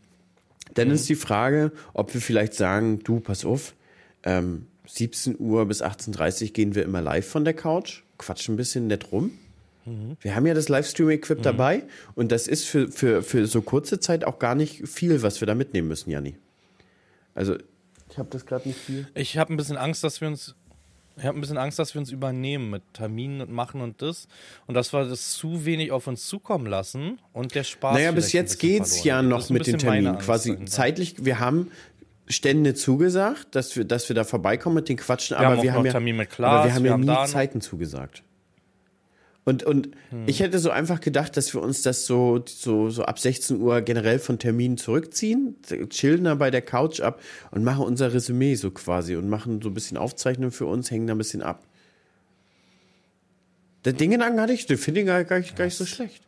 dann ist die Frage, ob wir vielleicht sagen, du, pass auf, ähm, 17 Uhr bis 18.30 Uhr gehen wir immer live von der Couch, quatschen ein bisschen nett rum. Wir haben ja das Livestream-Equip dabei und das ist für, für, für so kurze Zeit auch gar nicht viel, was wir da mitnehmen müssen, Janni. Also, ich habe das gerade nicht viel. Ich habe ein bisschen Angst, dass wir uns. Ich habe ein bisschen Angst, dass wir uns übernehmen mit Terminen und machen und das. Und dass wir das zu wenig auf uns zukommen lassen und der Spaß. Naja, bis jetzt geht's verloren ja geht. Noch mit den Terminen. Quasi dahinter. zeitlich, wir haben Stände zugesagt, dass wir, dass wir da vorbeikommen mit den Quatschen, Wir aber haben wir haben ja, Termin mit aber Klaas, wir haben wir ja haben nie da noch- Zeiten zugesagt. Und, und Hm. ich hätte so einfach gedacht, dass wir uns das so, so, so ab 16 Uhr generell von Terminen zurückziehen, chillen da bei der Couch ab und machen unser Resümee so quasi und machen so ein bisschen Aufzeichnungen für uns, hängen da ein bisschen ab. Den Dingedanken hatte ich, den finde ich gar, gar, nicht- gar nicht so schlecht.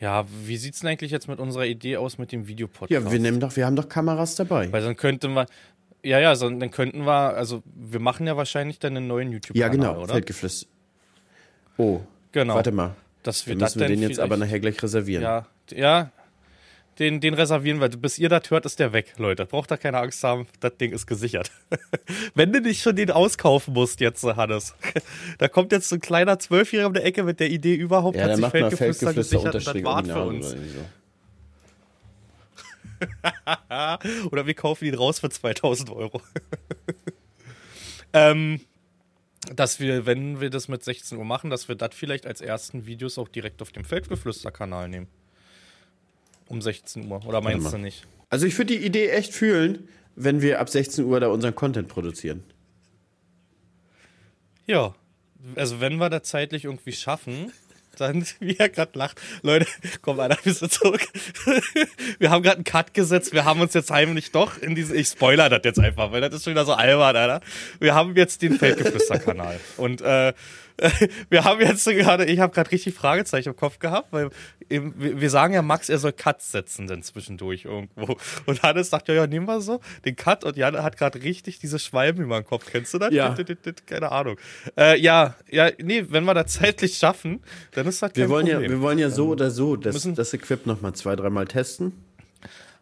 Ja, wie sieht's denn eigentlich jetzt mit unserer Idee aus mit dem Videopodcast? Ja, wir nehmen doch, wir haben doch Kameras dabei. Weil dann könnten wir. Ja, ja, so, dann könnten wir, also wir machen ja wahrscheinlich dann einen neuen Ja, YouTube-Kanal, genau, oder? Feldgeflüster. Oh, Genau. warte mal. Dass wir Dann das müssen wir den jetzt aber nachher gleich reservieren. Ja, ja. Den, den reservieren wir. Bis ihr das hört, ist der weg, Leute. Braucht da keine Angst haben. Das Ding ist gesichert. Wenn du nicht schon den auskaufen musst jetzt, Hannes. Da kommt jetzt so ein kleiner Zwölfjähriger um der Ecke mit der Idee überhaupt, Ja, hat sich Feldgeflüster Feldgeflüster gesichert und das wart für uns. so. Oder wir kaufen ihn raus für 2000 Euro. ähm, dass wir, wenn wir das mit 16 Uhr machen, dass wir das vielleicht als ersten Videos auch direkt auf dem Feldgeflüster-Kanal nehmen. um 16 Uhr. Oder meinst du nicht? Also ich würde die Idee echt fühlen, wenn wir ab 16 Uhr da unseren Content produzieren. Ja. Also wenn wir das zeitlich irgendwie schaffen, dann, wie er gerade lacht. Leute, komm, Alter, bist du zurück. wir haben gerade einen Cut gesetzt. Wir haben uns jetzt heimlich doch in diese, ich spoiler das jetzt einfach, weil das ist schon wieder so albern, Alter. Wir haben jetzt den Feldgeflüster-Kanal. Und äh, wir haben jetzt gerade, ich habe gerade richtig Fragezeichen im Kopf gehabt, weil eben, wir sagen ja, Max, er soll Cuts setzen dann zwischendurch irgendwo. Und Hannes sagt, ja, ja, nehmen wir so den Cut und Jan hat gerade richtig diese Schwalben über den Kopf. Kennst du das? Ja. Keine Ahnung. Äh, ja, ja, nee, wenn wir das zeitlich schaffen, dann ist das kein Wir wollen, ja, Problem. wir wollen ja so oder so das, das Equip noch mal zwei, dreimal testen.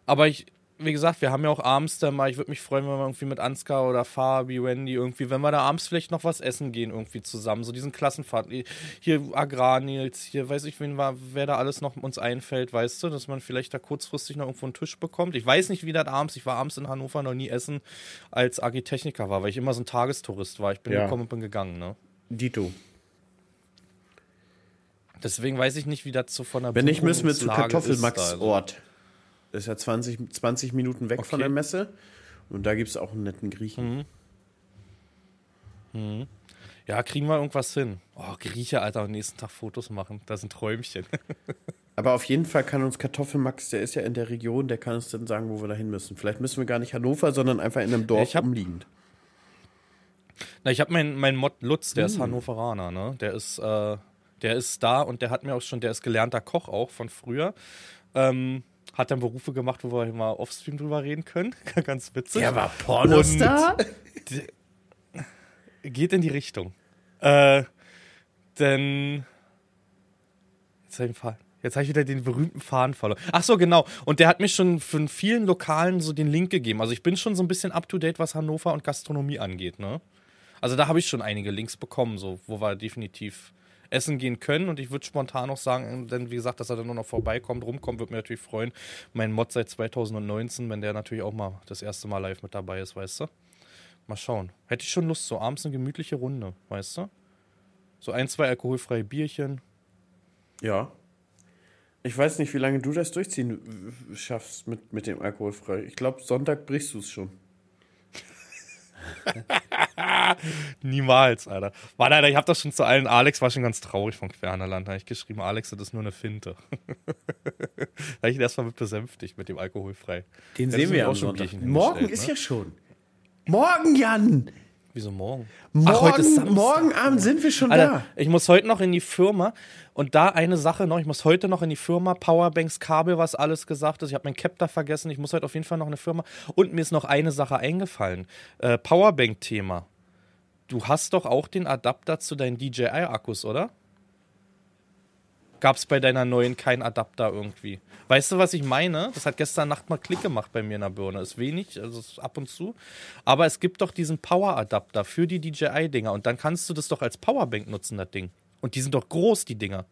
Aber ich, wie gesagt, wir haben ja auch abends dann mal, ich würde mich freuen, wenn wir irgendwie mit Ansgar oder Fabi, Wendy irgendwie, wenn wir da abends vielleicht noch was essen gehen irgendwie zusammen, so diesen Klassenfahrt. Hier Agrar Nils, hier weiß ich, wen war, wer da alles noch uns einfällt, weißt du, dass man vielleicht da kurzfristig noch irgendwo einen Tisch bekommt. Ich weiß nicht, wie das abends, ich war abends in Hannover noch nie essen, als Agitechniker war, weil ich immer so ein Tagestourist war. Ich bin Ja. gekommen und bin gegangen, ne? Dito. Deswegen weiß ich nicht, wie das so von der Wenn nicht, müssen wir zu Buchungslage ist da, Kartoffelmax also. Das ist ja 20, 20 Minuten weg von Okay. der Messe. Und da gibt es auch einen netten Griechen. Ja, kriegen wir irgendwas hin. Oh, Grieche, Alter, am nächsten Tag Fotos machen. Das ein Träumchen. Aber auf jeden Fall kann uns Kartoffelmax, der ist ja in der Region, der kann uns dann sagen, wo wir da hin müssen. Vielleicht müssen wir gar nicht Hannover, sondern einfach in einem Dorf Ich hab- umliegend. Na, ich habe meinen mein Mod Lutz, der Hm. ist Hannoveraner, ne? Der ist, äh, der ist da und der hat mir auch schon, der ist gelernter Koch auch von früher. Ähm, hat dann Berufe gemacht, wo wir mal offstream drüber reden können. Ganz witzig. Der war Pornostar? Geht in die Richtung. Äh, denn. Jetzt habe ich, den Faden- jetzt hab ich wieder den berühmten Faden verloren. Ach so, genau. Und der hat mir schon von vielen Lokalen so den Link gegeben. Also ich bin schon so ein bisschen up to date, was Hannover und Gastronomie angeht, ne? Also da habe ich schon einige Links bekommen, so, wo wir definitiv essen gehen können. Und ich würde spontan auch sagen, denn wie gesagt, dass er dann nur noch vorbeikommt, rumkommt, würde mich natürlich freuen. Mein Mod seit 2019, wenn der natürlich auch mal das erste Mal live mit dabei ist, weißt du? Mal schauen. Hätte ich schon Lust, so abends eine gemütliche Runde, weißt du? So ein, zwei alkoholfreie Bierchen. Ja. Ich weiß nicht, wie lange du das durchziehen schaffst mit, mit dem Alkoholfrei. Ich glaube, Sonntag brichst du es schon. Niemals, Alter. War leider, ich habe das schon zu allen. Alex war schon ganz traurig vom Quernerland. Da habe ich geschrieben, Alex, das ist nur eine Finte. da habe ich ihn erstmal mit besänftigt, mit dem alkoholfrei. Den Hättest sehen wir am auch schon Morgen hingestellt, ist ne? ja schon. Morgen, Jan! Wieso morgen? Morgen, Ach, heute ist Samstag. morgen Abend sind wir schon Alter, da. ich muss heute noch in die Firma und da eine Sache noch, ich muss heute noch in die Firma, Powerbanks, Kabel, was alles gesagt ist. Ich habe mein Cap da vergessen, ich muss heute auf jeden Fall noch eine Firma. Und mir ist noch eine Sache eingefallen. Äh, Powerbank-Thema. Du hast doch auch den Adapter zu deinen DJI-Akkus, oder? Gab es bei deiner neuen keinen Adapter irgendwie? Weißt du, was ich meine? Das hat gestern Nacht mal Klick gemacht bei mir in der Birne. Ist wenig, also ist ab und zu. Aber es gibt doch diesen Power-Adapter für die DJI-Dinger. Und dann kannst du das doch als Powerbank nutzen, das Ding. Und die sind doch groß, die Dinger.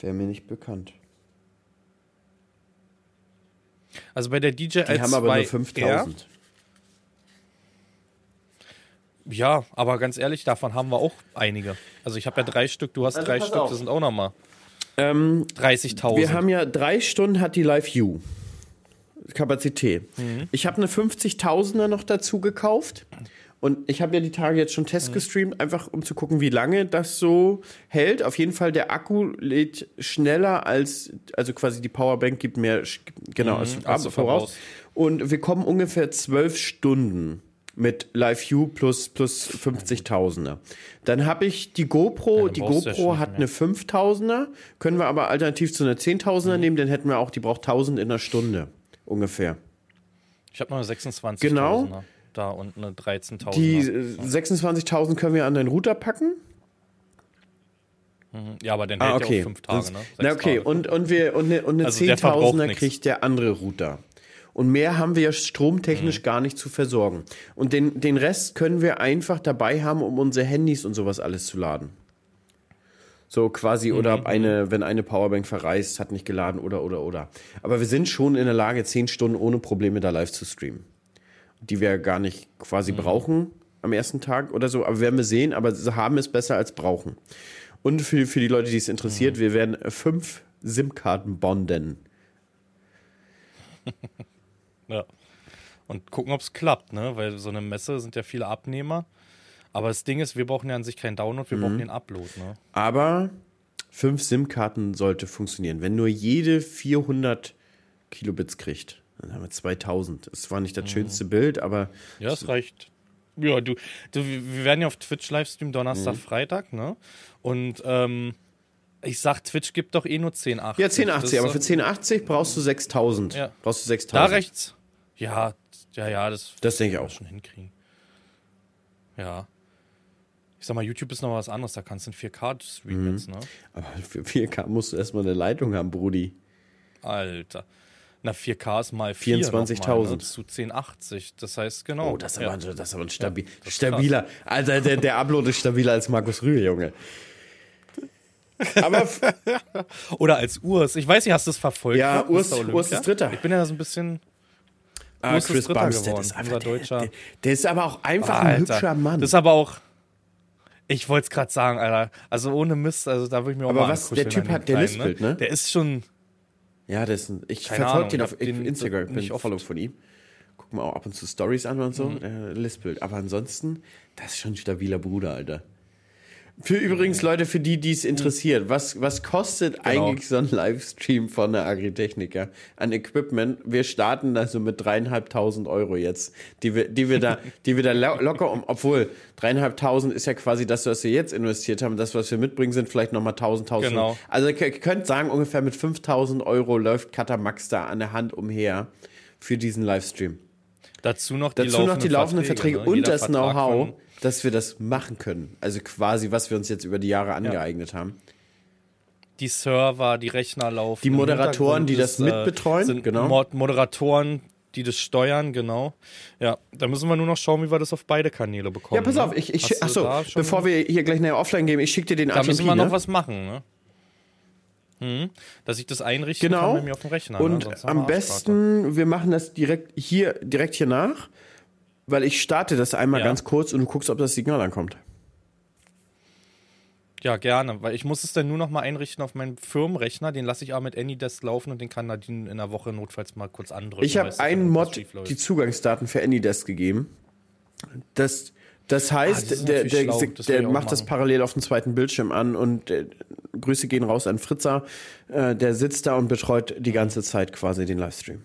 Wäre mir nicht bekannt. Also bei der DJI Die haben aber nur 2R 5000. Ja, aber ganz ehrlich, davon haben wir auch einige. Also ich habe ja drei Stück, du hast Also drei Stück, auf. das sind auch nochmal Ähm, 30.000. wir haben ja drei Stunden hat die Live View. Kapazität. Ich habe eine 50.000er noch dazu gekauft. Und ich habe ja die Tage jetzt schon Test gestreamt, einfach um zu gucken, wie lange das so hält. Auf jeden Fall, der Akku lädt schneller als, also quasi die Powerbank gibt mehr, genau, also also voraus. voraus. Und wir kommen ungefähr zwölf Stunden mit Live View plus, plus 50.000er. Dann habe ich die GoPro, dann die ja GoPro hat eine 5000er, können wir aber alternativ zu einer 10.000er nehmen, dann hätten wir auch, die braucht 1000 in einer Stunde ungefähr. Ich habe noch eine 26.000 Genau. da und eine 13.000. Die äh, 26.000 können wir an den Router packen. Ja, aber dann Ah, hält okay. ja auch fünf Tage, ne? Na, Sechs okay, Tage. und, und, wir, und eine, und eine Also der verbraucht 10.000er nix. kriegt der andere Router. Und mehr haben wir ja stromtechnisch Mhm. gar nicht zu versorgen. Und den, den Rest können wir einfach dabei haben, um unsere Handys und sowas alles zu laden. So quasi, oder Mhm. ob eine, wenn eine Powerbank verreist, hat nicht geladen oder, oder, oder. Aber wir sind schon in der Lage, zehn Stunden ohne Probleme da live zu streamen. Die wir gar nicht quasi brauchen am ersten Tag oder so. Aber werden wir sehen, aber haben es besser als brauchen. Und für, für die Leute, die es interessiert, wir werden fünf SIM-Karten bonden Ja. Und gucken, ob es klappt, ne? Weil so eine Messe sind ja viele Abnehmer. Aber das Ding ist, wir brauchen ja an sich keinen Download, wir brauchen den Upload, ne? Aber fünf SIM-Karten sollte funktionieren. Wenn nur jede 400 Kilobits kriegt, dann haben wir 2000. Es war nicht das schönste Bild, aber Ja, das reicht. Ja, du, du, wir werden ja auf Twitch Livestream Donnerstag, Freitag, ne? Und ähm, ich sag, Twitch gibt doch eh nur 1080. ja, Das 1080. ist Aber für 1080 brauchst du 6000. Ja. Brauchst du Da 6000. rechts. Ja, ja, ja, das, Das denke ich auch. schon hinkriegen. Ja. Ich sag mal, YouTube ist noch was anderes, da kannst du in 4K streamen Mhm. jetzt, ne? Aber für 4K musst du erstmal eine Leitung haben, Brudi. Alter. Na, 4K ist mal 4 24.000. nochmal, ne? zu 1080. Das heißt, genau. Oh, das ist ja. aber, das ist aber ein stabil, das ist stabiler. Alter, der, der Upload ist stabiler als Markus Rühl, Junge. Aber Oder als Urs. Ich weiß nicht, hast du es verfolgt? Ja, Urs-? Urs ist Dritter. Ich bin ja so ein bisschen. Ah, Chris Dritter Bumstead geworden, ist einfach der, Deutscher. der, der ist aber auch einfach ein Alter, hübscher Mann. Das ist aber auch. Ich wollte es gerade sagen, Alter. Also ohne Mist, also da würde ich mir auch Aber mal was, der Typ hat- der Kleinen, lispelt, ne? Der ist schon. Ja, das ist ein, ich verfolge den ich auf den Instagram, ich bin oft. Follow von ihm. Guck mal auch ab und zu Stories an und so, Mhm. der lispelt. Aber ansonsten, das ist schon ein stabiler Bruder, Alter. Für übrigens Leute, für die, die es interessiert, was, was kostet Genau. eigentlich so ein Livestream von der Agritechniker an Equipment? Wir starten da so mit dreieinhalbtausend Euro jetzt, die wir, die wir da, die wir da lo- locker um, obwohl dreieinhalbtausend ist ja quasi das, was wir jetzt investiert haben. Das, was wir mitbringen, sind vielleicht nochmal tausend, tausend. Genau. Also ihr könnt sagen, ungefähr mit 5000 Euro läuft Katamax da an der Hand umher für diesen Livestream. Dazu noch die Dazu laufenden noch die laufenden Verträge, ne? und das Know-how, dass wir das machen können. Also quasi, was wir uns jetzt über die Jahre angeeignet haben. Die Server, die Rechner laufen. Die Moderatoren, die das ist, äh, mitbetreuen, Sind genau. Mod Moderatoren, die das steuern, genau. Ja, da müssen wir nur noch schauen, wie wir das auf beide Kanäle bekommen. Ja, pass ne? auf, ich, ich achso, bevor wir hier gleich nachher offline gehen, ich schicke dir den Da ATMP, müssen wir noch ne? was machen, ne? Hm, dass ich das einrichten Genau. kann bei mir auf dem Rechner. ne? Und am besten, wir machen das direkt hier, direkt hier nach, weil ich starte das einmal Ja. ganz kurz und du guckst, ob das Signal ankommt. Ja, gerne, weil ich muss es dann nur noch mal einrichten auf meinen Firmenrechner. Den lasse ich aber mit AnyDesk laufen und den kann Nadine in der Woche notfalls mal kurz andrücken. Ich habe einen Mod die Zugangsdaten für AnyDesk gegeben. Das, das heißt, Ah, der, der, der, Das auch macht das parallel auf dem zweiten Bildschirm an und äh, Grüße gehen raus an Fritzer. Äh, der sitzt da und betreut die ganze Zeit quasi den Livestream.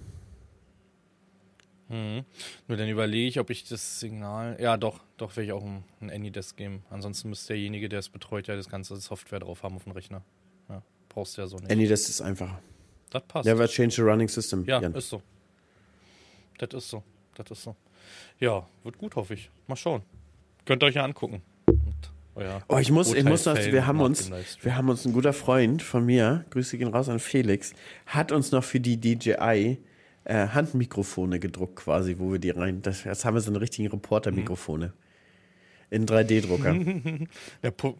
Nur dann überlege ich, ob ich das Signal. Ja, doch, doch werde ich auch ein, ein AnyDesk geben. Ansonsten müsste derjenige, der es betreut, ja das ganze Software drauf haben auf dem Rechner. Ja, brauchst du ja so nicht. AnyDesk ist einfacher. das passt. Never change the running system. ja, Jan. ist so. Das ist so. Das ist so. Ja, wird gut, hoffe ich. Mal schauen. Könnt ihr euch ja angucken. Oh, ich muss, ich muss fällen wir haben uns, wir haben uns ein guter Freund von mir, Grüße gehen raus an Felix, hat uns noch für die DJI äh, Handmikrofone gedruckt quasi, wo wir die rein, das, jetzt haben wir so eine richtigen Reporter-Mikrofone. In 3D-Drucker. Ja, Pu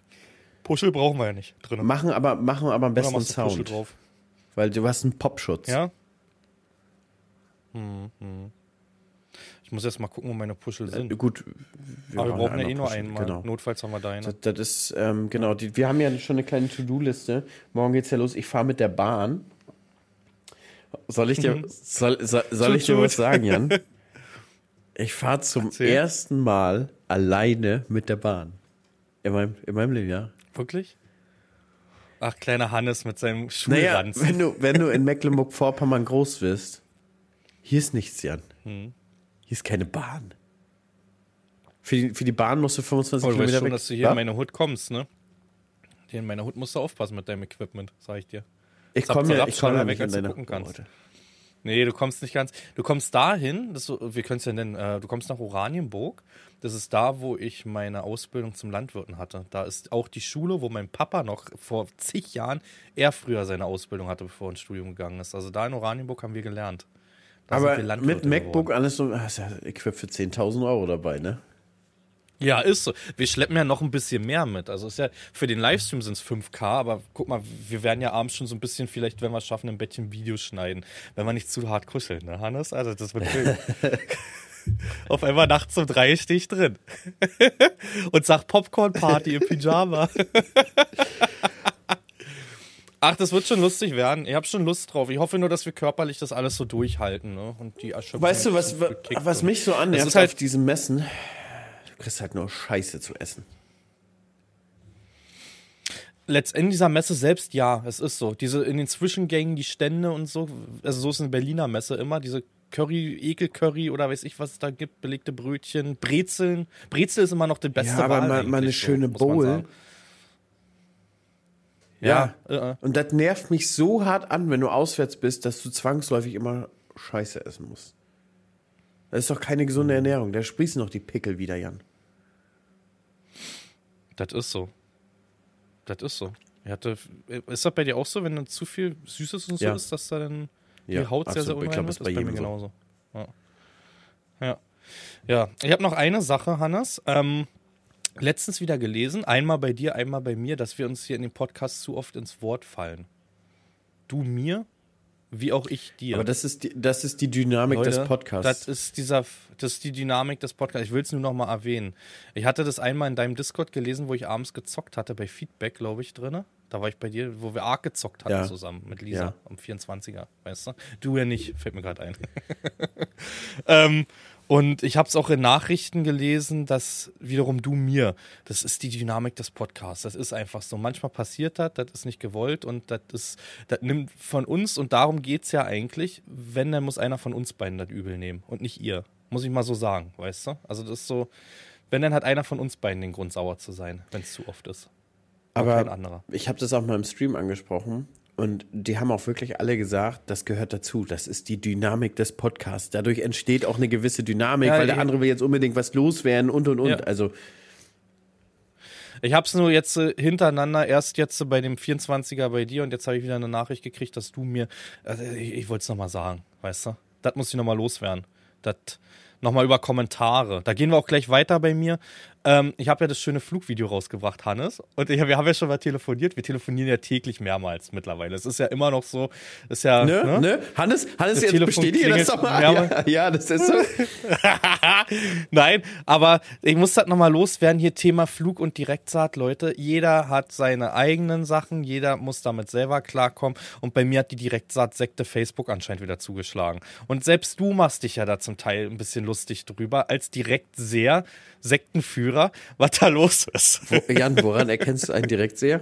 Puschel brauchen wir ja nicht drin. machen aber, machen aber am besten Sound. drauf? Weil du hast einen Popschutz. Ja? Hm, hm. Ich muss erst mal gucken, wo meine Puschel Äh, sind. gut, wir Aber wir brauchen ja eh nur einmal. Genau. Notfalls haben wir deine. Das, das ist, ähm, genau, die, wir haben ja schon eine kleine To-Do-Liste. Morgen geht's ja los. Ich fahre mit der Bahn. Soll ich dir, soll, soll, soll ich dir was sagen, Jan? Ich fahre zum Erzähl. ersten Mal alleine mit der Bahn. In meinem, in meinem Leben, ja. Wirklich? Ach, kleiner Hannes mit seinem Naja, Schulranz. wenn du, wenn du in Mecklenburg-Vorpommern groß wirst, hier ist nichts, Jan. Hm. Hier ist keine Bahn. Für die, für die Bahn musst du 25 Oh, du weißt Kilometer schon, weg. dass du hier Was? in meine Hut kommst, ne? Hier in meiner Hut musst du aufpassen mit deinem Equipment, sag ich dir. Ich komme ja, ich schneller ja weg, als du gucken kannst. Alter. Nee, du kommst nicht ganz. Du kommst dahin, das, wir können es ja nennen, äh, du kommst nach Oranienburg. Das ist da, wo ich meine Ausbildung zum Landwirten hatte. Da ist auch die Schule, wo mein Papa noch vor zig Jahren, er früher seine Ausbildung hatte, bevor er ins Studium gegangen ist. Also da in Oranienburg haben wir gelernt. Da Aber wir mit MacBook geworden. alles so, ist ja Equip für 10.000 Euro dabei, ne? Ja, ist so. Wir schleppen ja noch ein bisschen mehr mit. Also ist ja für den Livestream sind es 5K, aber guck mal, wir werden ja abends schon so ein bisschen, vielleicht, wenn wir es schaffen, im Bettchen Videos schneiden. Wenn wir nicht zu hart kuscheln, ne, Hannes? Also das wird schön. Auf einmal nachts um drei stehe ich drin. Und sag Popcorn-Party im Pyjama. Ach, das wird schon lustig werden. Ich habe schon Lust drauf. Ich hoffe nur, dass wir körperlich das alles so durchhalten. Ne? Und die Erschöpfung Weißt du, was, was, mich so annervt ist halt- auf diesen Messen? Du kriegst halt nur Scheiße zu essen. Letztendlich dieser Messe selbst, ja, es ist so. Diese in den Zwischengängen, die Stände und so, also so ist eine Berliner Messe immer, diese Curry, Ekelcurry oder weiß ich, was es da gibt, belegte Brötchen, Brezeln. Brezel ist immer noch die beste Ja, aber Wahl mal, mal eine schöne so, Bowl. Ja. Ja, äh, Und das nervt mich so hart an, wenn du auswärts bist, dass du zwangsläufig immer Scheiße essen musst. Das ist doch keine gesunde Ernährung. Da sprießen noch die Pickel wieder, Jan. das ist so. Das ist so. Hatte, ist das bei dir auch so, wenn dann zu viel Süßes und so Ja. ist, dass da dann die Ja, Haut sehr, sehr absolut. Ich unrein glaub, wird? das ist bei mir jedem so. genauso. Ja. ja. Ja, ich habe noch eine Sache, Hannes. Ähm, letztens wieder gelesen, einmal bei dir, einmal bei mir, dass wir uns hier in dem Podcast zu oft ins Wort fallen. Du mir, wie auch ich dir. Aber das ist die, das ist die Dynamik Leute, des Podcasts. Das ist dieser, das ist die Dynamik des Podcasts. Ich will es nur noch mal erwähnen. Ich hatte das einmal in deinem Discord gelesen, wo ich abends gezockt hatte, bei Feedback, glaube ich, drinne. Da war ich bei dir, wo wir arg gezockt hatten Ja. zusammen mit Lisa Ja. am 24er, weißt du? Du ja nicht, fällt mir gerade ein. ähm, und ich habe es auch in Nachrichten gelesen, dass wiederum du mir, das ist die Dynamik des Podcasts. Das ist einfach so. Manchmal passiert das, das ist nicht gewollt und das ist, das nimmt von uns und darum geht's ja eigentlich. Wenn, dann muss einer von uns beiden das übel nehmen und nicht ihr. Muss ich mal so sagen, weißt du? Also das ist so, wenn, dann hat einer von uns beiden den Grund, sauer zu sein, wenn es zu oft ist. Aber anderer. ich habe das auch mal im Stream angesprochen und die haben auch wirklich alle gesagt, das gehört dazu. Das ist die Dynamik des Podcasts. Dadurch entsteht auch eine gewisse Dynamik, Ja, weil der andere will jetzt unbedingt was loswerden und und und. Ja. Also Ich habe es nur jetzt äh, hintereinander, erst jetzt äh, bei dem 24er bei dir und jetzt habe ich wieder eine Nachricht gekriegt, dass du mir, also ich, ich wollte es nochmal sagen, weißt du? Das muss ich nochmal loswerden. Das nochmal über Kommentare. Da gehen wir auch gleich weiter bei mir. Ähm, ich habe ja das schöne Flugvideo rausgebracht, Hannes. Und ich, wir haben ja schon mal telefoniert. Wir telefonieren ja täglich mehrmals mittlerweile. Es ist ja immer noch so, ist ja, ne, ne? ne? Hannes, Hannes, Das jetzt Telefon bestätige das doch mal. Ja, ja, das ist so. Nein, aber ich muss das nochmal loswerden. Hier Thema Flug und Direktsaat, Leute. Jeder hat seine eigenen Sachen, jeder muss damit selber klarkommen. Und bei mir hat die Direktsaat-Sekte Facebook anscheinend wieder zugeschlagen. Und selbst du machst dich ja da zum Teil ein bisschen lustig drüber, als direkt sehr Sektenführer, was da los ist. Jan, woran erkennst du einen Direktseher?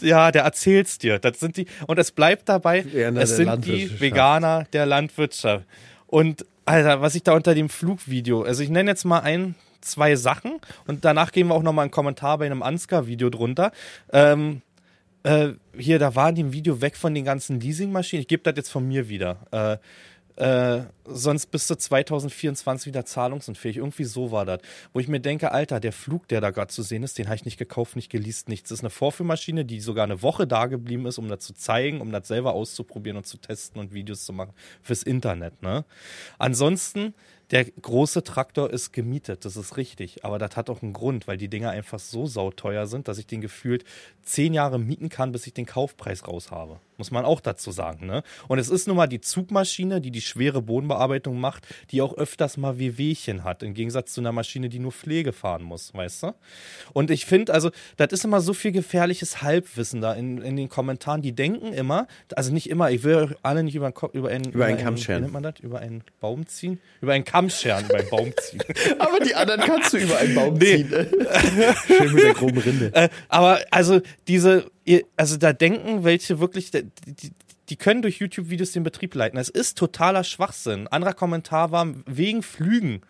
Ja, der erzählt's dir. Das sind die, und es bleibt dabei, Ja, na, es sind die. Veganer der Landwirtschaft. Und Alter, was ich da unter dem Flugvideo, also ich nenne jetzt mal ein, zwei Sachen und danach gehen wir auch nochmal einen Kommentar bei einem Ansgar-Video drunter. Ähm, äh, hier, da war in dem Video weg von den ganzen Leasingmaschinen. Ich gebe das jetzt von mir wieder. Äh, äh, sonst bist du 2024 wieder zahlungsunfähig. Irgendwie so war das. Wo ich mir denke, Alter, der Flug, der da gerade zu sehen ist, den habe ich nicht gekauft, nicht geleast, nichts. Das ist eine Vorführmaschine, die sogar eine Woche da geblieben ist, um das zu zeigen, um das selber auszuprobieren und zu testen und Videos zu machen fürs Internet. Ne? Ansonsten, der große Traktor ist gemietet, das ist richtig. Aber das hat auch einen Grund, weil die Dinger einfach so sauteuer sind, dass ich den gefühlt zehn Jahre mieten kann, bis ich den Kaufpreis raus habe. Muss man auch dazu sagen. Ne? Und es ist nun mal die Zugmaschine, die die schwere Bodenbearbeitung macht, die auch öfters mal Wehwehchen hat, im Gegensatz zu einer Maschine, die nur Pflege fahren muss, weißt du? Und ich finde, also, das ist immer so viel gefährliches Halbwissen da in, in den Kommentaren. Die denken immer, also nicht immer, ich will alle nicht über, über einen, Über einen Kamm scheren. Wie nennt man das? Über einen Baum ziehen? Über einen Kamm scheren, über einen Baum ziehen. Aber die anderen kannst du über einen Baum Nee. ziehen. Schön mit der groben Rinde. Äh, aber also diese, also da denken welche wirklich, die, die, können durch YouTube-Videos den Betrieb leiten. Das ist totaler Schwachsinn. Anderer Kommentar war wegen Flügen.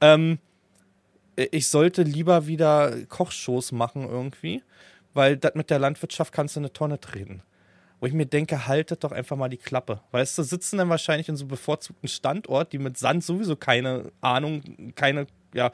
Ähm, ich sollte lieber wieder Kochshows machen irgendwie, weil das mit der Landwirtschaft kannst du in eine Tonne treten. Wo ich mir denke, haltet doch einfach mal die Klappe. Weißt du, sitzen dann wahrscheinlich in so einem bevorzugten Standort, die mit Sand sowieso keine Ahnung, keine ja,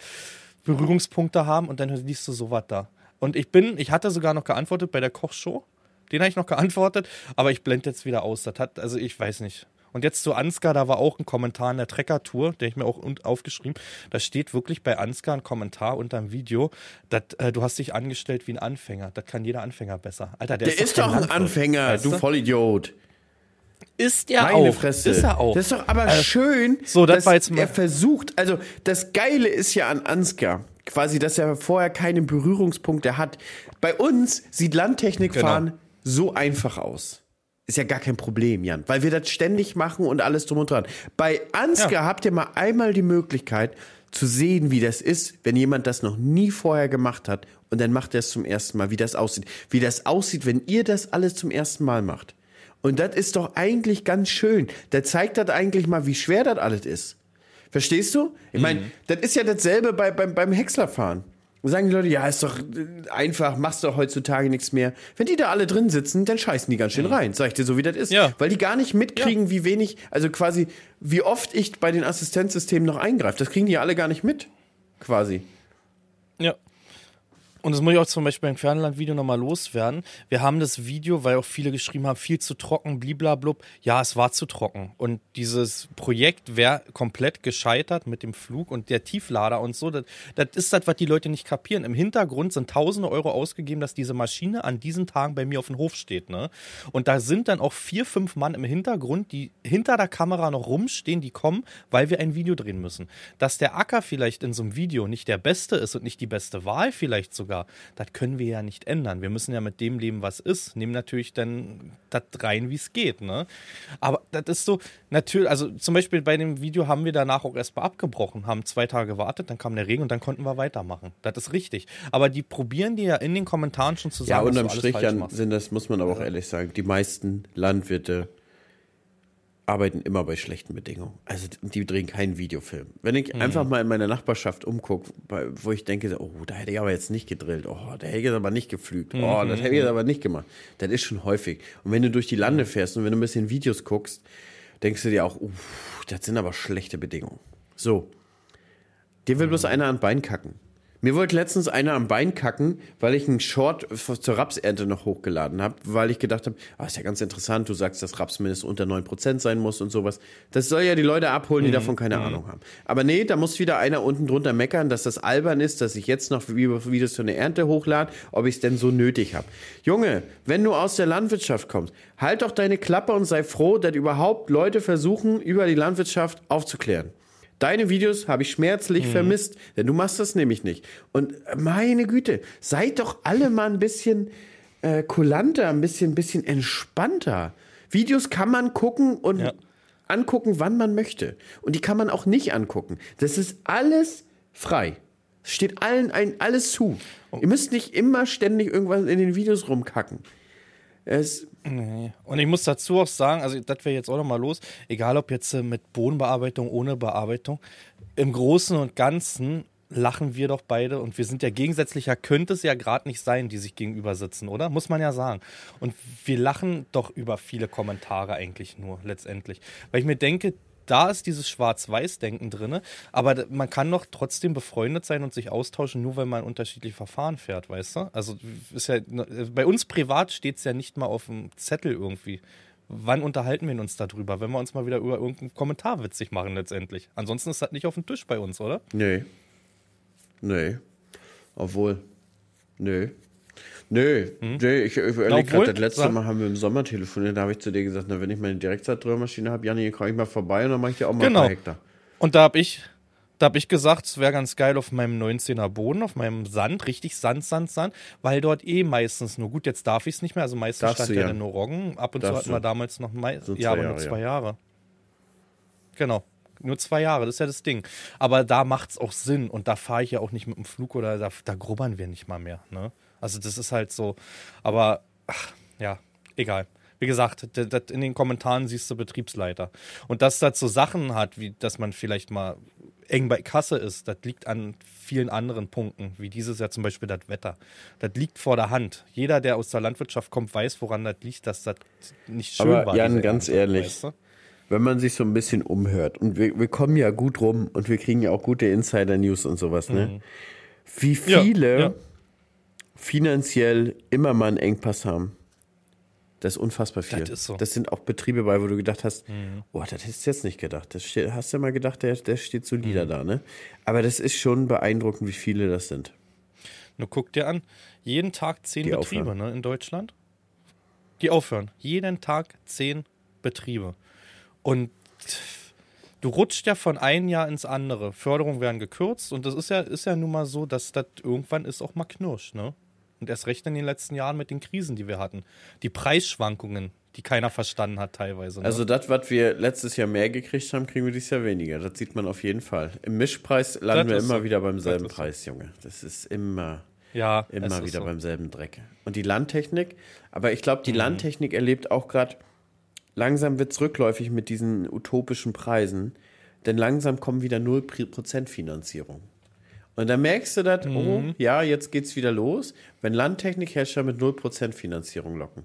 Berührungspunkte haben und dann liest du sowas da. Und ich bin, ich hatte sogar noch geantwortet bei der Kochshow. Den habe ich noch geantwortet, aber ich blende jetzt wieder aus. Das hat, also ich weiß nicht. Und jetzt zu Ansgar, da war auch ein Kommentar in der Trekker-Tour, der ich mir auch aufgeschrieben. Da steht wirklich bei Ansgar ein Kommentar unter dem Video, dass äh, du hast dich angestellt wie ein Anfänger. Das kann jeder Anfänger besser. Alter, der, Der ist kein doch ein Anfänger, weißt du Vollidiot. Ist der Meine auch. Fresse. Ist er auch. Das ist doch aber schön, so, das dass war jetzt mal- er versucht, also das Geile ist ja an Ansgar, quasi, dass er vorher keine Berührungspunkte hat. Bei uns sieht Landtechnik Genau. so einfach aus. Ist ja gar kein Problem, Jan, weil wir das ständig machen und alles drum und dran. Bei Ansgar Ja. habt ihr mal einmal die Möglichkeit zu sehen, wie das ist, wenn jemand das noch nie vorher gemacht hat und dann macht er es zum ersten Mal, wie das aussieht. Wie das aussieht, wenn ihr das alles zum ersten Mal macht. Und das ist doch eigentlich ganz schön. Der zeigt das eigentlich mal, wie schwer das alles ist. Verstehst du? Ich meine, das ist ja dasselbe bei, beim, beim Häckslerfahren. Sagen die Leute, ja, ist doch äh, einfach, machst doch heutzutage nichts mehr. Wenn die da alle drin sitzen, dann scheißen die ganz schön rein, sag ich dir so, wie das ist. Ja. Weil die gar nicht mitkriegen, wie wenig, also quasi, wie oft ich bei den Assistenzsystemen noch eingreife. Das kriegen die ja alle gar nicht mit. Quasi. Ja. Und das muss ich auch zum Beispiel beim Fernland-Video nochmal loswerden. Wir haben das Video, weil auch viele geschrieben haben, viel zu trocken, bliblablub. Ja, es war zu trocken. Und dieses Projekt wäre komplett gescheitert mit dem Flug und der Tieflader und so. Das, das ist das, was die Leute nicht kapieren. Im Hintergrund sind tausende Euro ausgegeben, dass diese Maschine an diesen Tagen bei mir auf dem Hof steht. Ne? Und da sind dann auch vier, fünf Mann im Hintergrund, die hinter der Kamera noch rumstehen, die kommen, weil wir ein Video drehen müssen. Dass der Acker vielleicht in so einem Video nicht der beste ist und nicht die beste Wahl vielleicht sogar, das können wir ja nicht ändern. Wir müssen ja mit dem leben, was ist. Nehmen natürlich dann das rein, wie es geht. Ne? Aber das ist so, natürlich, also zum Beispiel bei dem Video haben wir danach auch erstmal abgebrochen, haben zwei Tage gewartet, dann kam der Regen und dann konnten wir weitermachen. Das ist richtig. Aber die probieren dir ja in den Kommentaren schon zu Ja, sagen, unterm dass du Strich, alles falsch Jan, machst. sind das, muss man aber auch ehrlich sagen, die meisten Landwirte arbeiten immer bei schlechten Bedingungen. Also die drehen keinen Videofilm. Wenn ich einfach mal in meiner Nachbarschaft umgucke, wo ich denke, oh, da hätte ich aber jetzt nicht gedrillt, oh, da hätte ich jetzt aber nicht gepflügt, oh, das hätte ich jetzt aber nicht gemacht. Das ist schon häufig. Und wenn du durch die Lande fährst und wenn du ein bisschen Videos guckst, denkst du dir auch, das sind aber schlechte Bedingungen. So. Dir will bloß einer an Bein kacken. Mir wollte letztens einer am Bein kacken, weil ich einen Short zur Rapsernte noch hochgeladen habe, weil ich gedacht habe, ah, ist ja ganz interessant, du sagst, dass Raps mindestens unter 9% sein muss und sowas. Das soll ja die Leute abholen, die davon keine Ahnung haben. Aber nee, da muss wieder einer unten drunter meckern, dass das albern ist, dass ich jetzt noch Vi- Videos für eine Ernte hochlade, ob ich es denn so nötig habe. Junge, wenn du aus der Landwirtschaft kommst, halt doch deine Klappe und sei froh, dass überhaupt Leute versuchen, über die Landwirtschaft aufzuklären. Deine Videos habe ich schmerzlich vermisst, denn du machst das nämlich nicht. Und äh, meine Güte, seid doch alle mal ein bisschen äh, kulanter, ein bisschen, bisschen entspannter. Videos kann man gucken und Ja. angucken, wann man möchte. Und die kann man auch nicht angucken. Das ist alles frei. Es steht allen ein, alles zu. Ihr müsst nicht immer ständig irgendwas in den Videos rumkacken. Es, Nee. Und ich muss dazu auch sagen, also das wäre jetzt auch nochmal los, egal ob jetzt äh, mit Bodenbearbeitung, ohne Bearbeitung, im Großen und Ganzen lachen wir doch beide und wir sind ja gegensätzlicher, könnte es ja gerade nicht sein, die sich gegenüber sitzen, oder? Muss man ja sagen. Und wir lachen doch über viele Kommentare eigentlich nur letztendlich. Weil ich mir denke, da ist dieses Schwarz-Weiß-Denken drin, aber man kann doch trotzdem befreundet sein und sich austauschen, nur weil man unterschiedliche Verfahren fährt, weißt du? Also ist ja, bei uns privat steht es ja nicht mal auf dem Zettel irgendwie. Wann unterhalten wir uns darüber? Wenn wir uns mal wieder über irgendeinen Kommentar witzig machen letztendlich. Ansonsten ist das nicht auf dem Tisch bei uns, oder? nee. Nee. Obwohl. Nö. Nö, nee, ich, ich überlege Hm? Gerade, das letzte Mal haben wir im Sommer telefoniert, da habe ich zu dir gesagt, na, wenn ich meine Direktsaatdrehmaschine habe, Janni, komme ich mal vorbei und dann mache ich dir auch mal Genau. ein paar Hektar. Und da habe ich, da hab ich gesagt, es wäre ganz geil auf meinem 19er Boden, auf meinem Sand, richtig Sand, Sand, Sand, weil dort eh meistens nur, gut, jetzt darf ich es nicht mehr, also meistens Darfst stand ja ja. dann nur Roggen, ab und zu Darfst hatten wir du. damals noch, Mai So ja, aber nur zwei ja. Jahre. Genau. Nur zwei Jahre, das ist ja das Ding. Aber da macht es auch Sinn und da fahre ich ja auch nicht mit dem Flug oder da, da grubbern wir nicht mal mehr. Ne? Also das ist halt so. Aber ach, ja, egal. Wie gesagt, in den Kommentaren siehst du Betriebsleiter. Und dass das so Sachen hat, wie dass man vielleicht mal eng bei Kasse ist, das liegt an vielen anderen Punkten, wie dieses Jahr zum Beispiel das Wetter. Das liegt vor der Hand. Jeder, der aus der Landwirtschaft kommt, weiß, woran das liegt, dass das nicht schön Aber war. Jan, ganz Ernte, ehrlich, weißt du? Wenn man sich so ein bisschen umhört und wir, wir kommen ja gut rum und wir kriegen ja auch gute Insider-News und sowas, ne? Wie Ja, viele ja. Finanziell immer mal einen Engpass haben. Das ist unfassbar viel. Das ist so. Mhm. Das sind auch Betriebe bei, wo du gedacht hast, oh, das hättest du jetzt nicht gedacht. Das steht, hast du mal gedacht, der, der steht Mhm. solider da, ne? Aber das ist schon beeindruckend, wie viele das sind. Nur guck dir an, jeden Tag zehn Die Betriebe aufhören. ne, in Deutschland. Die aufhören. Jeden Tag zehn Betriebe. Und du rutscht ja von einem Jahr ins andere. Förderungen werden gekürzt und das ist ja, ist ja nun mal so, dass das irgendwann ist auch mal knirscht, ne? Und erst recht in den letzten Jahren mit den Krisen, die wir hatten. Die Preisschwankungen, die keiner verstanden hat teilweise. Ne? Also das, was wir letztes Jahr mehr gekriegt haben, kriegen wir dieses Jahr weniger. Das sieht man auf jeden Fall. Im Mischpreis landen wir ist immer so. wieder beim selben Das. Preis, Junge. Das ist immer, ja, immer wieder so. beim selben Dreck. Und die Landtechnik, aber ich glaube, Mhm. die Landtechnik erlebt auch gerade, langsam wird es rückläufig mit diesen utopischen Preisen, denn langsam kommen wieder 0% Finanzierung. Und dann merkst du das, Mhm. oh, ja, jetzt geht's wieder los, wenn Landtechnikhersteller mit 0% Finanzierung locken.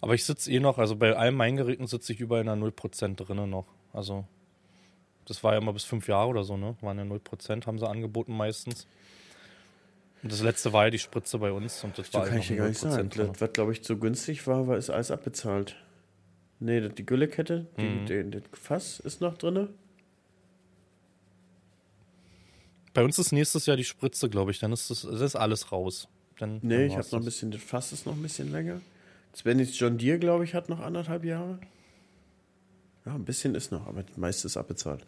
Aber ich sitze eh noch, also bei allen meinen Geräten sitze ich überall in der 0% drinnen noch. Also, das war ja immer bis fünf Jahre oder so, ne? Waren ja 0%, haben sie angeboten meistens. Und das letzte war ja die Spritze bei uns und das So war kann halt ich dir gar nicht sagen. drin. Das, was, glaube ich, so günstig war, war ist alles abbezahlt. Nee, das- die Güllekette, die, Mhm. das Fass ist noch drin. Bei uns ist nächstes Jahr die Spritze, glaube ich. Dann ist das, das ist alles raus. Dann, Nee, dann ich habe noch ein bisschen, das Fass ist noch ein bisschen länger. Svenny's John Deere, glaube ich, hat noch anderthalb Jahre. Ja, ein bisschen ist noch, aber das meiste ist abbezahlt.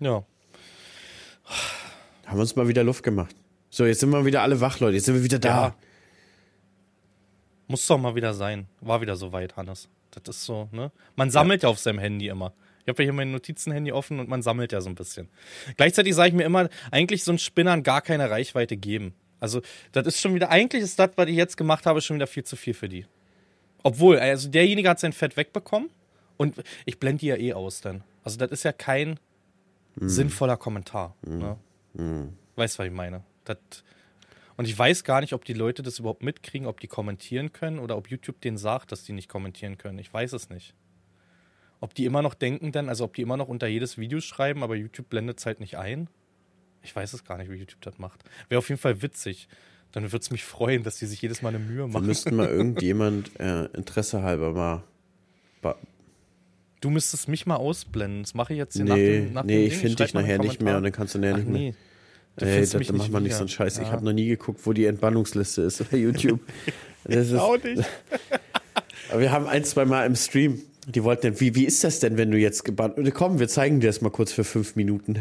Ja. Haben wir uns mal wieder Luft gemacht. So, jetzt sind wir wieder alle wach, Leute. Jetzt sind wir wieder da. Ja. Muss doch mal wieder sein. War wieder so weit, Hannes. Das ist so, ne? Man sammelt ja, auf seinem Handy immer. Ich habe ja hier mein Notizenhandy offen und man sammelt ja so ein bisschen. Gleichzeitig sage ich mir immer, eigentlich so ein Spinnern gar keine Reichweite geben. Also, das ist schon wieder, eigentlich ist das, was ich jetzt gemacht habe, schon wieder viel zu viel für die. Obwohl, also derjenige hat sein Fett wegbekommen und ich blende die ja eh aus dann. Also, das ist ja kein sinnvoller Kommentar. Ne? Weißt du, was ich meine? Das, und ich weiß gar nicht, ob die Leute das überhaupt mitkriegen, ob die kommentieren können oder ob YouTube denen sagt, dass die nicht kommentieren können. Ich weiß es nicht. Ob die immer noch denken dann, also ob die immer noch unter jedes Video schreiben, aber YouTube blendet es halt nicht ein. Ich weiß es gar nicht, wie YouTube das macht. Wäre auf jeden Fall witzig. Dann würde es mich freuen, dass die sich jedes Mal eine Mühe Wir machen. müssten mal irgendjemand äh, Interesse halber mal. Du müsstest mich mal ausblenden. Das mache ich jetzt hier nach nee, dem nach nee, dem ich finde dich nachher nicht mehr und dann kannst du nachher Ach nicht mehr. nee. Da Nee, findest das, da macht man nicht so einen Scheiß. Ich Ja. habe noch nie geguckt, wo die Entbannungsliste ist bei YouTube. Das ist, Auch nicht. aber wir haben ein, zwei Mal im Stream, die wollten wie, wie ist das denn, wenn du jetzt gebannt Komm, wir zeigen dir das mal kurz für fünf Minuten.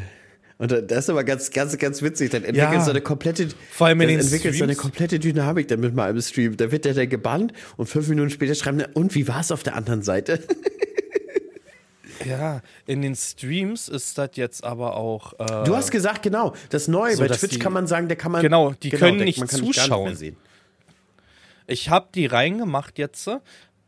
Und da- das ist aber ganz, ganz, ganz witzig. Dann entwickelt Ja. so eine komplette, Vor allem in dann entwickelt so eine komplette Dynamik dann mit mal im Stream. Da wird der dann gebannt und fünf Minuten später schreiben, und wie war es auf der anderen Seite? Ja, in den Streams ist das jetzt aber auch. Äh, Du hast gesagt, genau, das Neue. So, bei Twitch die- kann man sagen, der kann man. Genau, die können der- nicht zuschauen. sehen. Ich habe die reingemacht jetzt,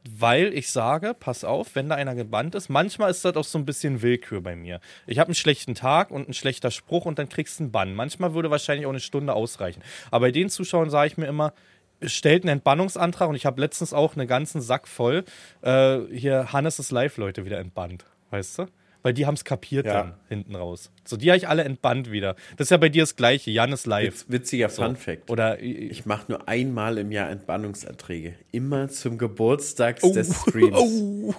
weil ich sage, pass auf, wenn da einer gebannt ist, manchmal ist das auch so ein bisschen Willkür bei mir. Ich habe einen schlechten Tag und einen schlechter Spruch und dann kriegst du einen Bann. Manchmal würde wahrscheinlich auch eine Stunde ausreichen. Aber bei den Zuschauern sage ich mir immer, stellt einen Entbannungsantrag und ich habe letztens auch einen ganzen Sack voll äh, hier Hannes ist live Leute wieder entbannt, weißt du? Weil die haben es kapiert Ja. dann hinten raus. So, die habe ich alle entbannt wieder. Das ist ja bei dir das Gleiche. Jan ist live. Witz, witziger Fun Fact. Oder Ich mache nur einmal im Jahr Entbannungsanträge. Immer zum Geburtstag Oh. des Streams.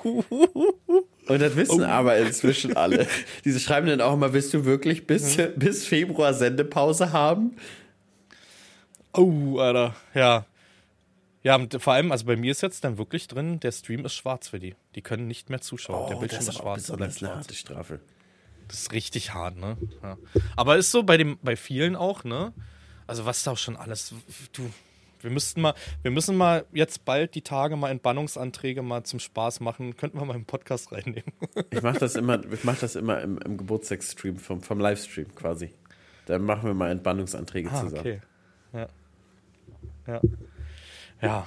Und das wissen aber inzwischen alle. Diese schreiben dann auch immer, willst du wirklich bis, Mhm. bis Februar Sendepause haben? Oh, Alter, ja. Ja, und vor allem, also bei mir ist jetzt dann wirklich drin, der Stream ist schwarz für die. Die können nicht mehr zuschauen. der Bildschirm Oh, das ist ist aber schwarz. bleibt besonders eine harte Strafe. Das ist richtig hart, ne? Ja. Aber ist so bei dem, bei vielen auch, ne? Also was da auch schon alles. Du, wir müssten mal, wir müssen mal jetzt bald die Tage mal Entbannungsanträge mal zum Spaß machen. Könnten wir mal im Podcast reinnehmen. Ich mache das immer, ich mach das immer im, im Geburtstagsstream, vom, vom Livestream quasi. Dann machen wir mal Entbannungsanträge ah, zusammen. okay. Ja. Ja. Ja.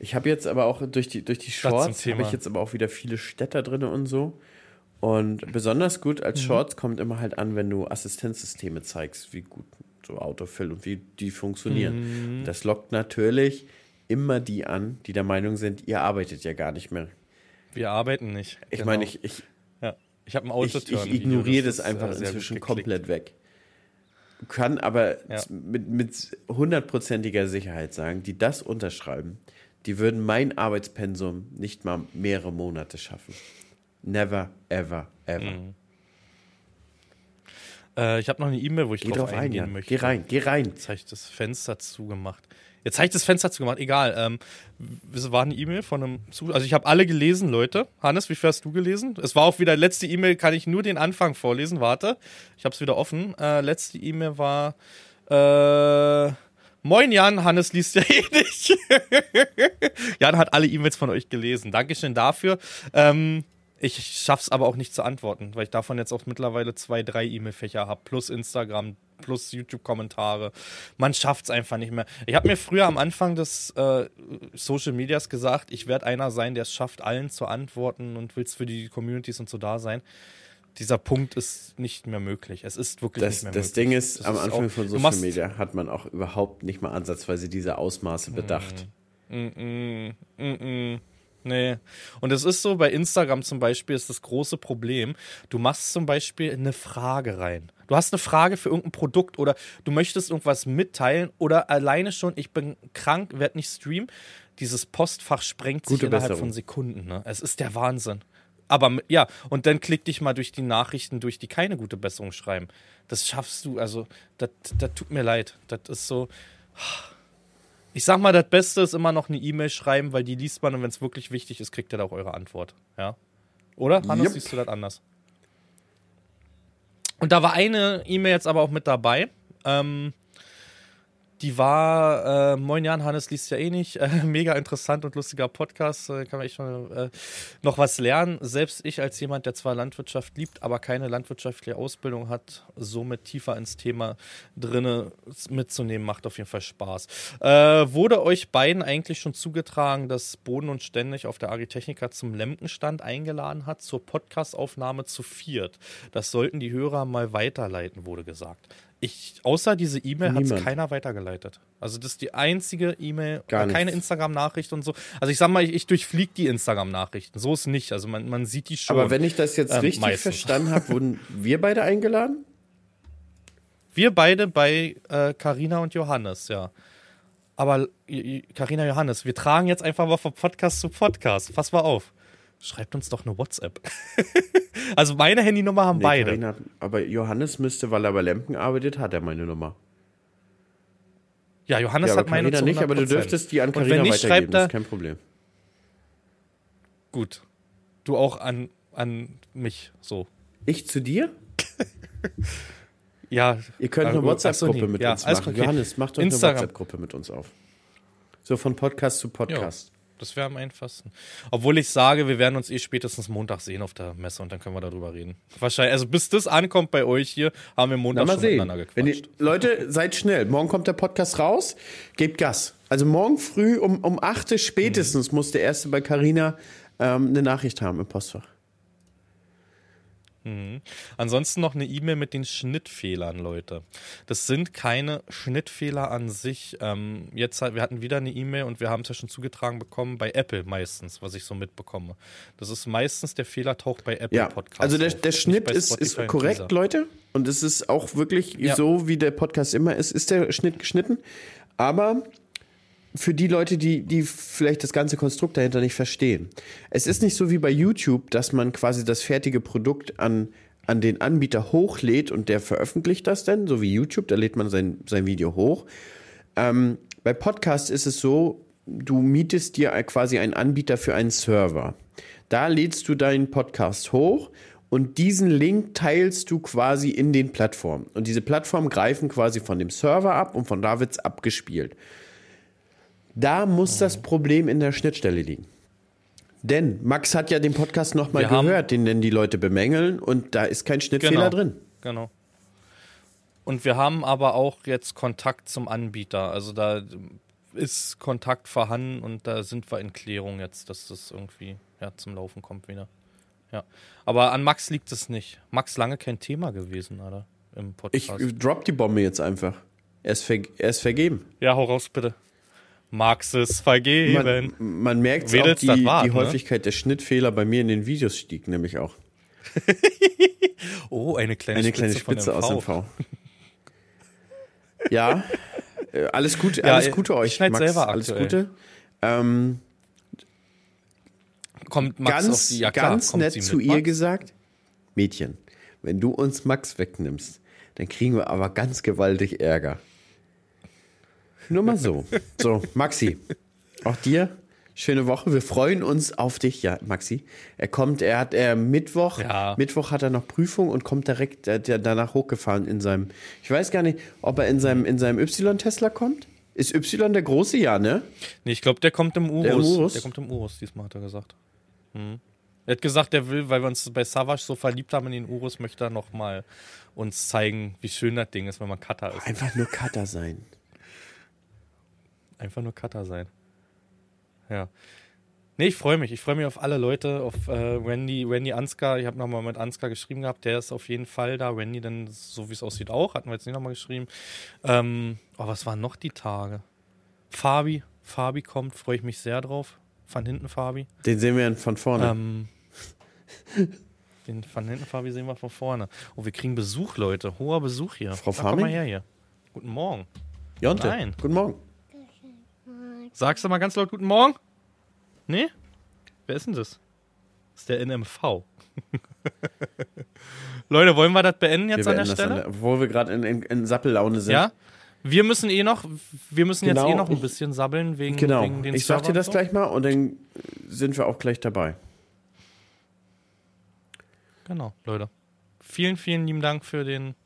Ich habe jetzt aber auch durch die, durch die Shorts habe ich jetzt aber auch wieder viele Städter drin und so. Und besonders gut Mhm. als Shorts kommt immer halt an, wenn du Assistenzsysteme zeigst, wie gut so Autofill und wie die funktionieren. Mhm. Das lockt natürlich immer die an, die der Meinung sind, ihr arbeitet ja gar nicht mehr. Wir arbeiten nicht. Ich Genau. meine, ich, ich, Ja. Ich habe ein ich, Autoturn. ich ignoriere das ist, einfach äh, inzwischen komplett weg. Kann aber Ja. mit, mit hundertprozentiger Sicherheit sagen, die das unterschreiben, die würden mein Arbeitspensum nicht mal mehrere Monate schaffen. Never, ever, ever. Mhm. Äh, ich habe noch eine E-Mail, wo ich Geh drauf drauf ein, eingehen Jan. möchte. Geh rein, geh rein. Jetzt habe ich das Fenster zugemacht. Jetzt habe ich das Fenster zugemacht. Egal. Ähm, es war eine E-Mail von einem Zuschauer. Also ich habe alle gelesen, Leute. Hannes, wie viel hast du gelesen? Es war auch wieder letzte E-Mail, kann ich nur den Anfang vorlesen. Warte, ich habe es wieder offen. Äh, letzte E-Mail war äh, Moin Jan, Hannes liest ja eh nicht. Jan hat alle E-Mails von euch gelesen. Dankeschön dafür. Ähm, ich schaff's aber auch nicht zu antworten, weil ich davon jetzt auch mittlerweile zwei, drei E-Mail-Fächer habe, plus Instagram, plus YouTube-Kommentare. Man schafft's einfach nicht mehr. Ich habe mir früher am Anfang des äh, Social Medias gesagt, ich werde einer sein, der es schafft, allen zu antworten und will's für die Communities und so da sein. Dieser Punkt ist nicht mehr möglich. Es ist wirklich Das, nicht mehr das möglich. Ding ist, Das am Anfang auch- von Social Media hat man auch überhaupt nicht mal ansatzweise diese Ausmaße bedacht. Mm, mm, mm. Nee. Und es ist so, bei Instagram zum Beispiel ist das große Problem, du machst zum Beispiel eine Frage rein. Du hast eine Frage für irgendein Produkt oder du möchtest irgendwas mitteilen oder alleine schon, ich bin krank, werde nicht streamen. Dieses Postfach sprengt sich Gute innerhalb Besserung. von Sekunden. Ne? Es ist der Wahnsinn. Aber ja, und dann klick dich mal durch die Nachrichten durch, die keine gute Besserung schreiben. Das schaffst du, also, das das tut mir leid. Das ist so. Ich sag mal, das Beste ist immer noch eine E-Mail schreiben, weil die liest man und wenn es wirklich wichtig ist, kriegt ihr da auch eure Antwort. Ja? Oder? Hannes, Jupp. siehst du das anders? Und da war eine E-Mail jetzt aber auch mit dabei. Ähm, die war, äh, moin Jan, Hannes liest ja eh nicht, äh, mega interessant und lustiger Podcast, äh, kann man echt schon äh, noch was lernen. Selbst ich als jemand, der zwar Landwirtschaft liebt, aber keine landwirtschaftliche Ausbildung hat, somit tiefer ins Thema drinne mitzunehmen, macht auf jeden Fall Spaß. Äh, wurde euch beiden eigentlich schon zugetragen, dass Boden und Ständig auf der Agritechnica zum Lemkenstand eingeladen hat, zur Podcastaufnahme zu viert? Das sollten die Hörer mal weiterleiten, wurde gesagt. Ich, außer diese E-Mail hat es keiner weitergeleitet. Also das ist die einzige E-Mail, äh, keine. Instagram-Nachricht und so. Also ich sag mal, ich, ich durchflieg die Instagram-Nachrichten. So ist nicht. Also man, man sieht die schon. Aber wenn ich das jetzt Ähm, richtig meistens. verstanden habe, wurden wir beide eingeladen? Wir beide bei äh, Carina und Johannes, ja. Aber Carina Johannes, wir tragen jetzt einfach mal von Podcast zu Podcast. Pass mal auf. Schreibt uns doch eine WhatsApp. also meine Handynummer haben Nee, beide. Carina hat- aber Johannes müsste, weil er bei Lemken arbeitet, hat er meine Nummer. Ja, Johannes ja, hat meine zu nicht, aber du 100%. dürftest die an nicht, weitergeben, schreibt das ist kein Problem. Gut. Du auch an, an mich, so. Ich zu dir? Ja. Ihr könnt eine WhatsApp-Gruppe mit ja, uns machen. okay. Johannes, macht doch eine. WhatsApp-Gruppe mit uns auf. So von Podcast zu Podcast. Das wäre am einfachsten. Obwohl ich sage, wir werden uns eh spätestens Montag sehen auf der Messe und dann können wir darüber reden. Wahrscheinlich, also bis das ankommt bei euch hier, haben wir Na, Montag mal schon sehen. miteinander Wenn ihr, gequatscht. Leute, seid schnell. Morgen kommt der Podcast raus. Gebt Gas. Also morgen früh um, um 8 Uhr spätestens muss der Erste bei Carina ähm, eine Nachricht haben im Postfach. Ansonsten noch eine E-Mail mit den Schnittfehlern, Leute. Das sind keine Schnittfehler an sich. Ähm, jetzt wir hatten wieder eine E-Mail und wir haben es ja schon zugetragen bekommen bei Apple meistens, was ich so mitbekomme. Das ist meistens der Fehler taucht bei Apple Ja, Podcasts. also der, auf, der nicht Schnitt ist, ist korrekt. Leute. Und es ist auch wirklich Ja. so, wie der Podcast immer ist, ist der Schnitt geschnitten. Aber für die Leute, die, die vielleicht das ganze Konstrukt dahinter nicht verstehen. Es ist nicht so wie bei YouTube, dass man quasi das fertige Produkt an, an den Anbieter hochlädt und der veröffentlicht das dann, so wie YouTube, da lädt man sein, sein Video hoch. Ähm, bei Podcasts ist es so, du mietest dir quasi einen Anbieter für einen Server. Da lädst du deinen Podcast hoch und diesen Link teilst du quasi in den Plattformen. Und diese Plattformen greifen quasi von dem Server ab und von da wird es abgespielt. Da muss das Problem in der Schnittstelle liegen. Denn Max hat ja den Podcast nochmal gehört, den denn die Leute bemängeln und da ist kein Schnittfehler drin. Genau. Und wir haben aber auch jetzt Kontakt zum Anbieter. Also da ist Kontakt vorhanden und da sind wir in Klärung jetzt, dass das irgendwie ja, zum Laufen kommt wieder. Ja. Aber an Max liegt es nicht. Max lange kein Thema gewesen, oder? Im Ich Podcast. drop die Bombe jetzt einfach. Er ist, ver er ist vergeben. ja, hau raus, bitte. Max ist vergeben. Man, man merkt auch, die, war's, die ne? Häufigkeit der Schnittfehler bei mir in den Videos stieg nämlich auch. oh, eine kleine Eine Spitze, kleine Spitze von aus MV. MV. ja, äh, alles Gute, Ja, alles äh, Gute euch, Max. selber alles aktuell. Gute. Ähm, Kommt Max auf ganz die, ja klar, ganz nett zu ihr Max? gesagt, Mädchen, wenn du uns Max wegnimmst, dann kriegen wir aber ganz gewaltig Ärger. Nur mal so. So, Maxi, auch dir schöne Woche. Wir freuen uns auf dich, ja, Maxi. Er kommt, er hat er Mittwoch, Ja. Mittwoch hat er noch Prüfung und kommt direkt äh, der- danach hochgefahren in seinem. Ich weiß gar nicht, ob er in seinem in seinem Y-Tesla kommt. Ist Y der große, ja, ne? Nee, ich glaube, der kommt im Urus. Der Der, im Urus? kommt im Urus, diesmal hat er gesagt. Mhm. Er hat gesagt, er will, weil wir uns bei Savage so verliebt haben in den Urus, möchte er noch mal uns zeigen, wie schön das Ding ist, wenn man Cutter ist. Einfach nur Cutter sein. Einfach nur Cutter sein. Ja. Nee, ich freue mich. Ich freue mich auf alle Leute, auf äh, Randy, Randy Ansgar. Ich habe nochmal mit Ansgar geschrieben gehabt. Der ist auf jeden Fall da. Randy dann, so wie es aussieht, auch. Hatten wir jetzt nicht nochmal geschrieben. Ähm, oh, was waren noch die Tage? Fabi. Fabi kommt, freue ich mich sehr drauf. Von hinten Fabi. Den sehen wir von vorne. Ähm, den von hinten Fabi sehen wir von vorne. Oh, wir kriegen Besuch, Leute. Hoher Besuch hier. Frau Sag, komm mal her hier. Guten Morgen. Jonte, nein. guten Morgen. Sagst du mal ganz laut Guten Morgen? Nee? Wer ist denn das? Das ist der NMV. Leute, wollen wir das beenden jetzt Wir an der Stelle? an der- Obwohl wir gerade in, in, in Sappellaune sind. ja? Wir müssen eh noch, wir müssen Genau, jetzt eh noch ein bisschen sabbeln wegen, Genau. wegen den Ich sag dir das so. gleich mal und dann sind wir auch gleich dabei. Genau, Leute. Vielen, vielen lieben Dank für den,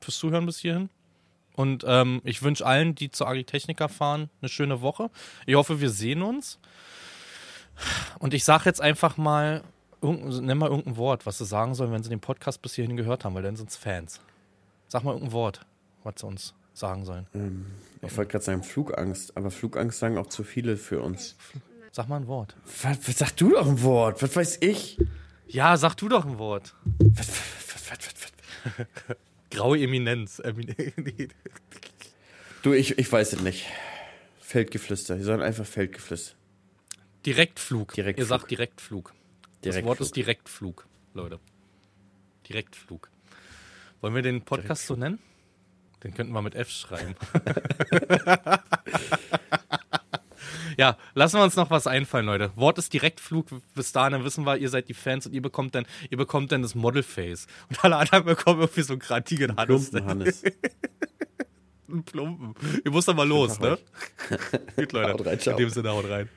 fürs Zuhören bis hierhin. Und ähm, ich wünsche allen, die zur Agritechnica fahren, eine schöne Woche. Ich hoffe, wir sehen uns. Und ich sage jetzt einfach mal, nenn mal irgendein Wort, was sie sagen sollen, wenn sie den Podcast bis hierhin gehört haben, weil dann sind es Fans. Sag mal irgendein Wort, was sie uns sagen sollen. Ich wollte gerade sagen Flugangst, aber Flugangst sagen auch zu viele für uns. Sag mal ein Wort. Was, was sag du doch ein Wort? Was weiß ich? Ja, sag du doch ein Wort. Was, was, was, was, was? Graue Eminenz. Emin Du, ich, ich weiß es nicht. Feldgeflüster. Wir sollen einfach Feldgeflüster. Direktflug. Direktflug. Ihr sagt Direktflug. Das Direktflug. Wort ist Direktflug, Leute. Direktflug. Wollen wir den Podcast so nennen? Den könnten wir mit F schreiben. ja, lassen wir uns noch was einfallen, Leute. Wort ist Direktflug. Bis dahin dann wissen wir, ihr seid die Fans und ihr bekommt dann, ihr bekommt dann das Modelface. Und alle anderen bekommen irgendwie so einen grantigen Hannes. Plumpen Hannes. Einen Plumpen. Ihr müsst doch mal los, ne? Gut, Leute. Haut rein. In dem Sinne, haut rein.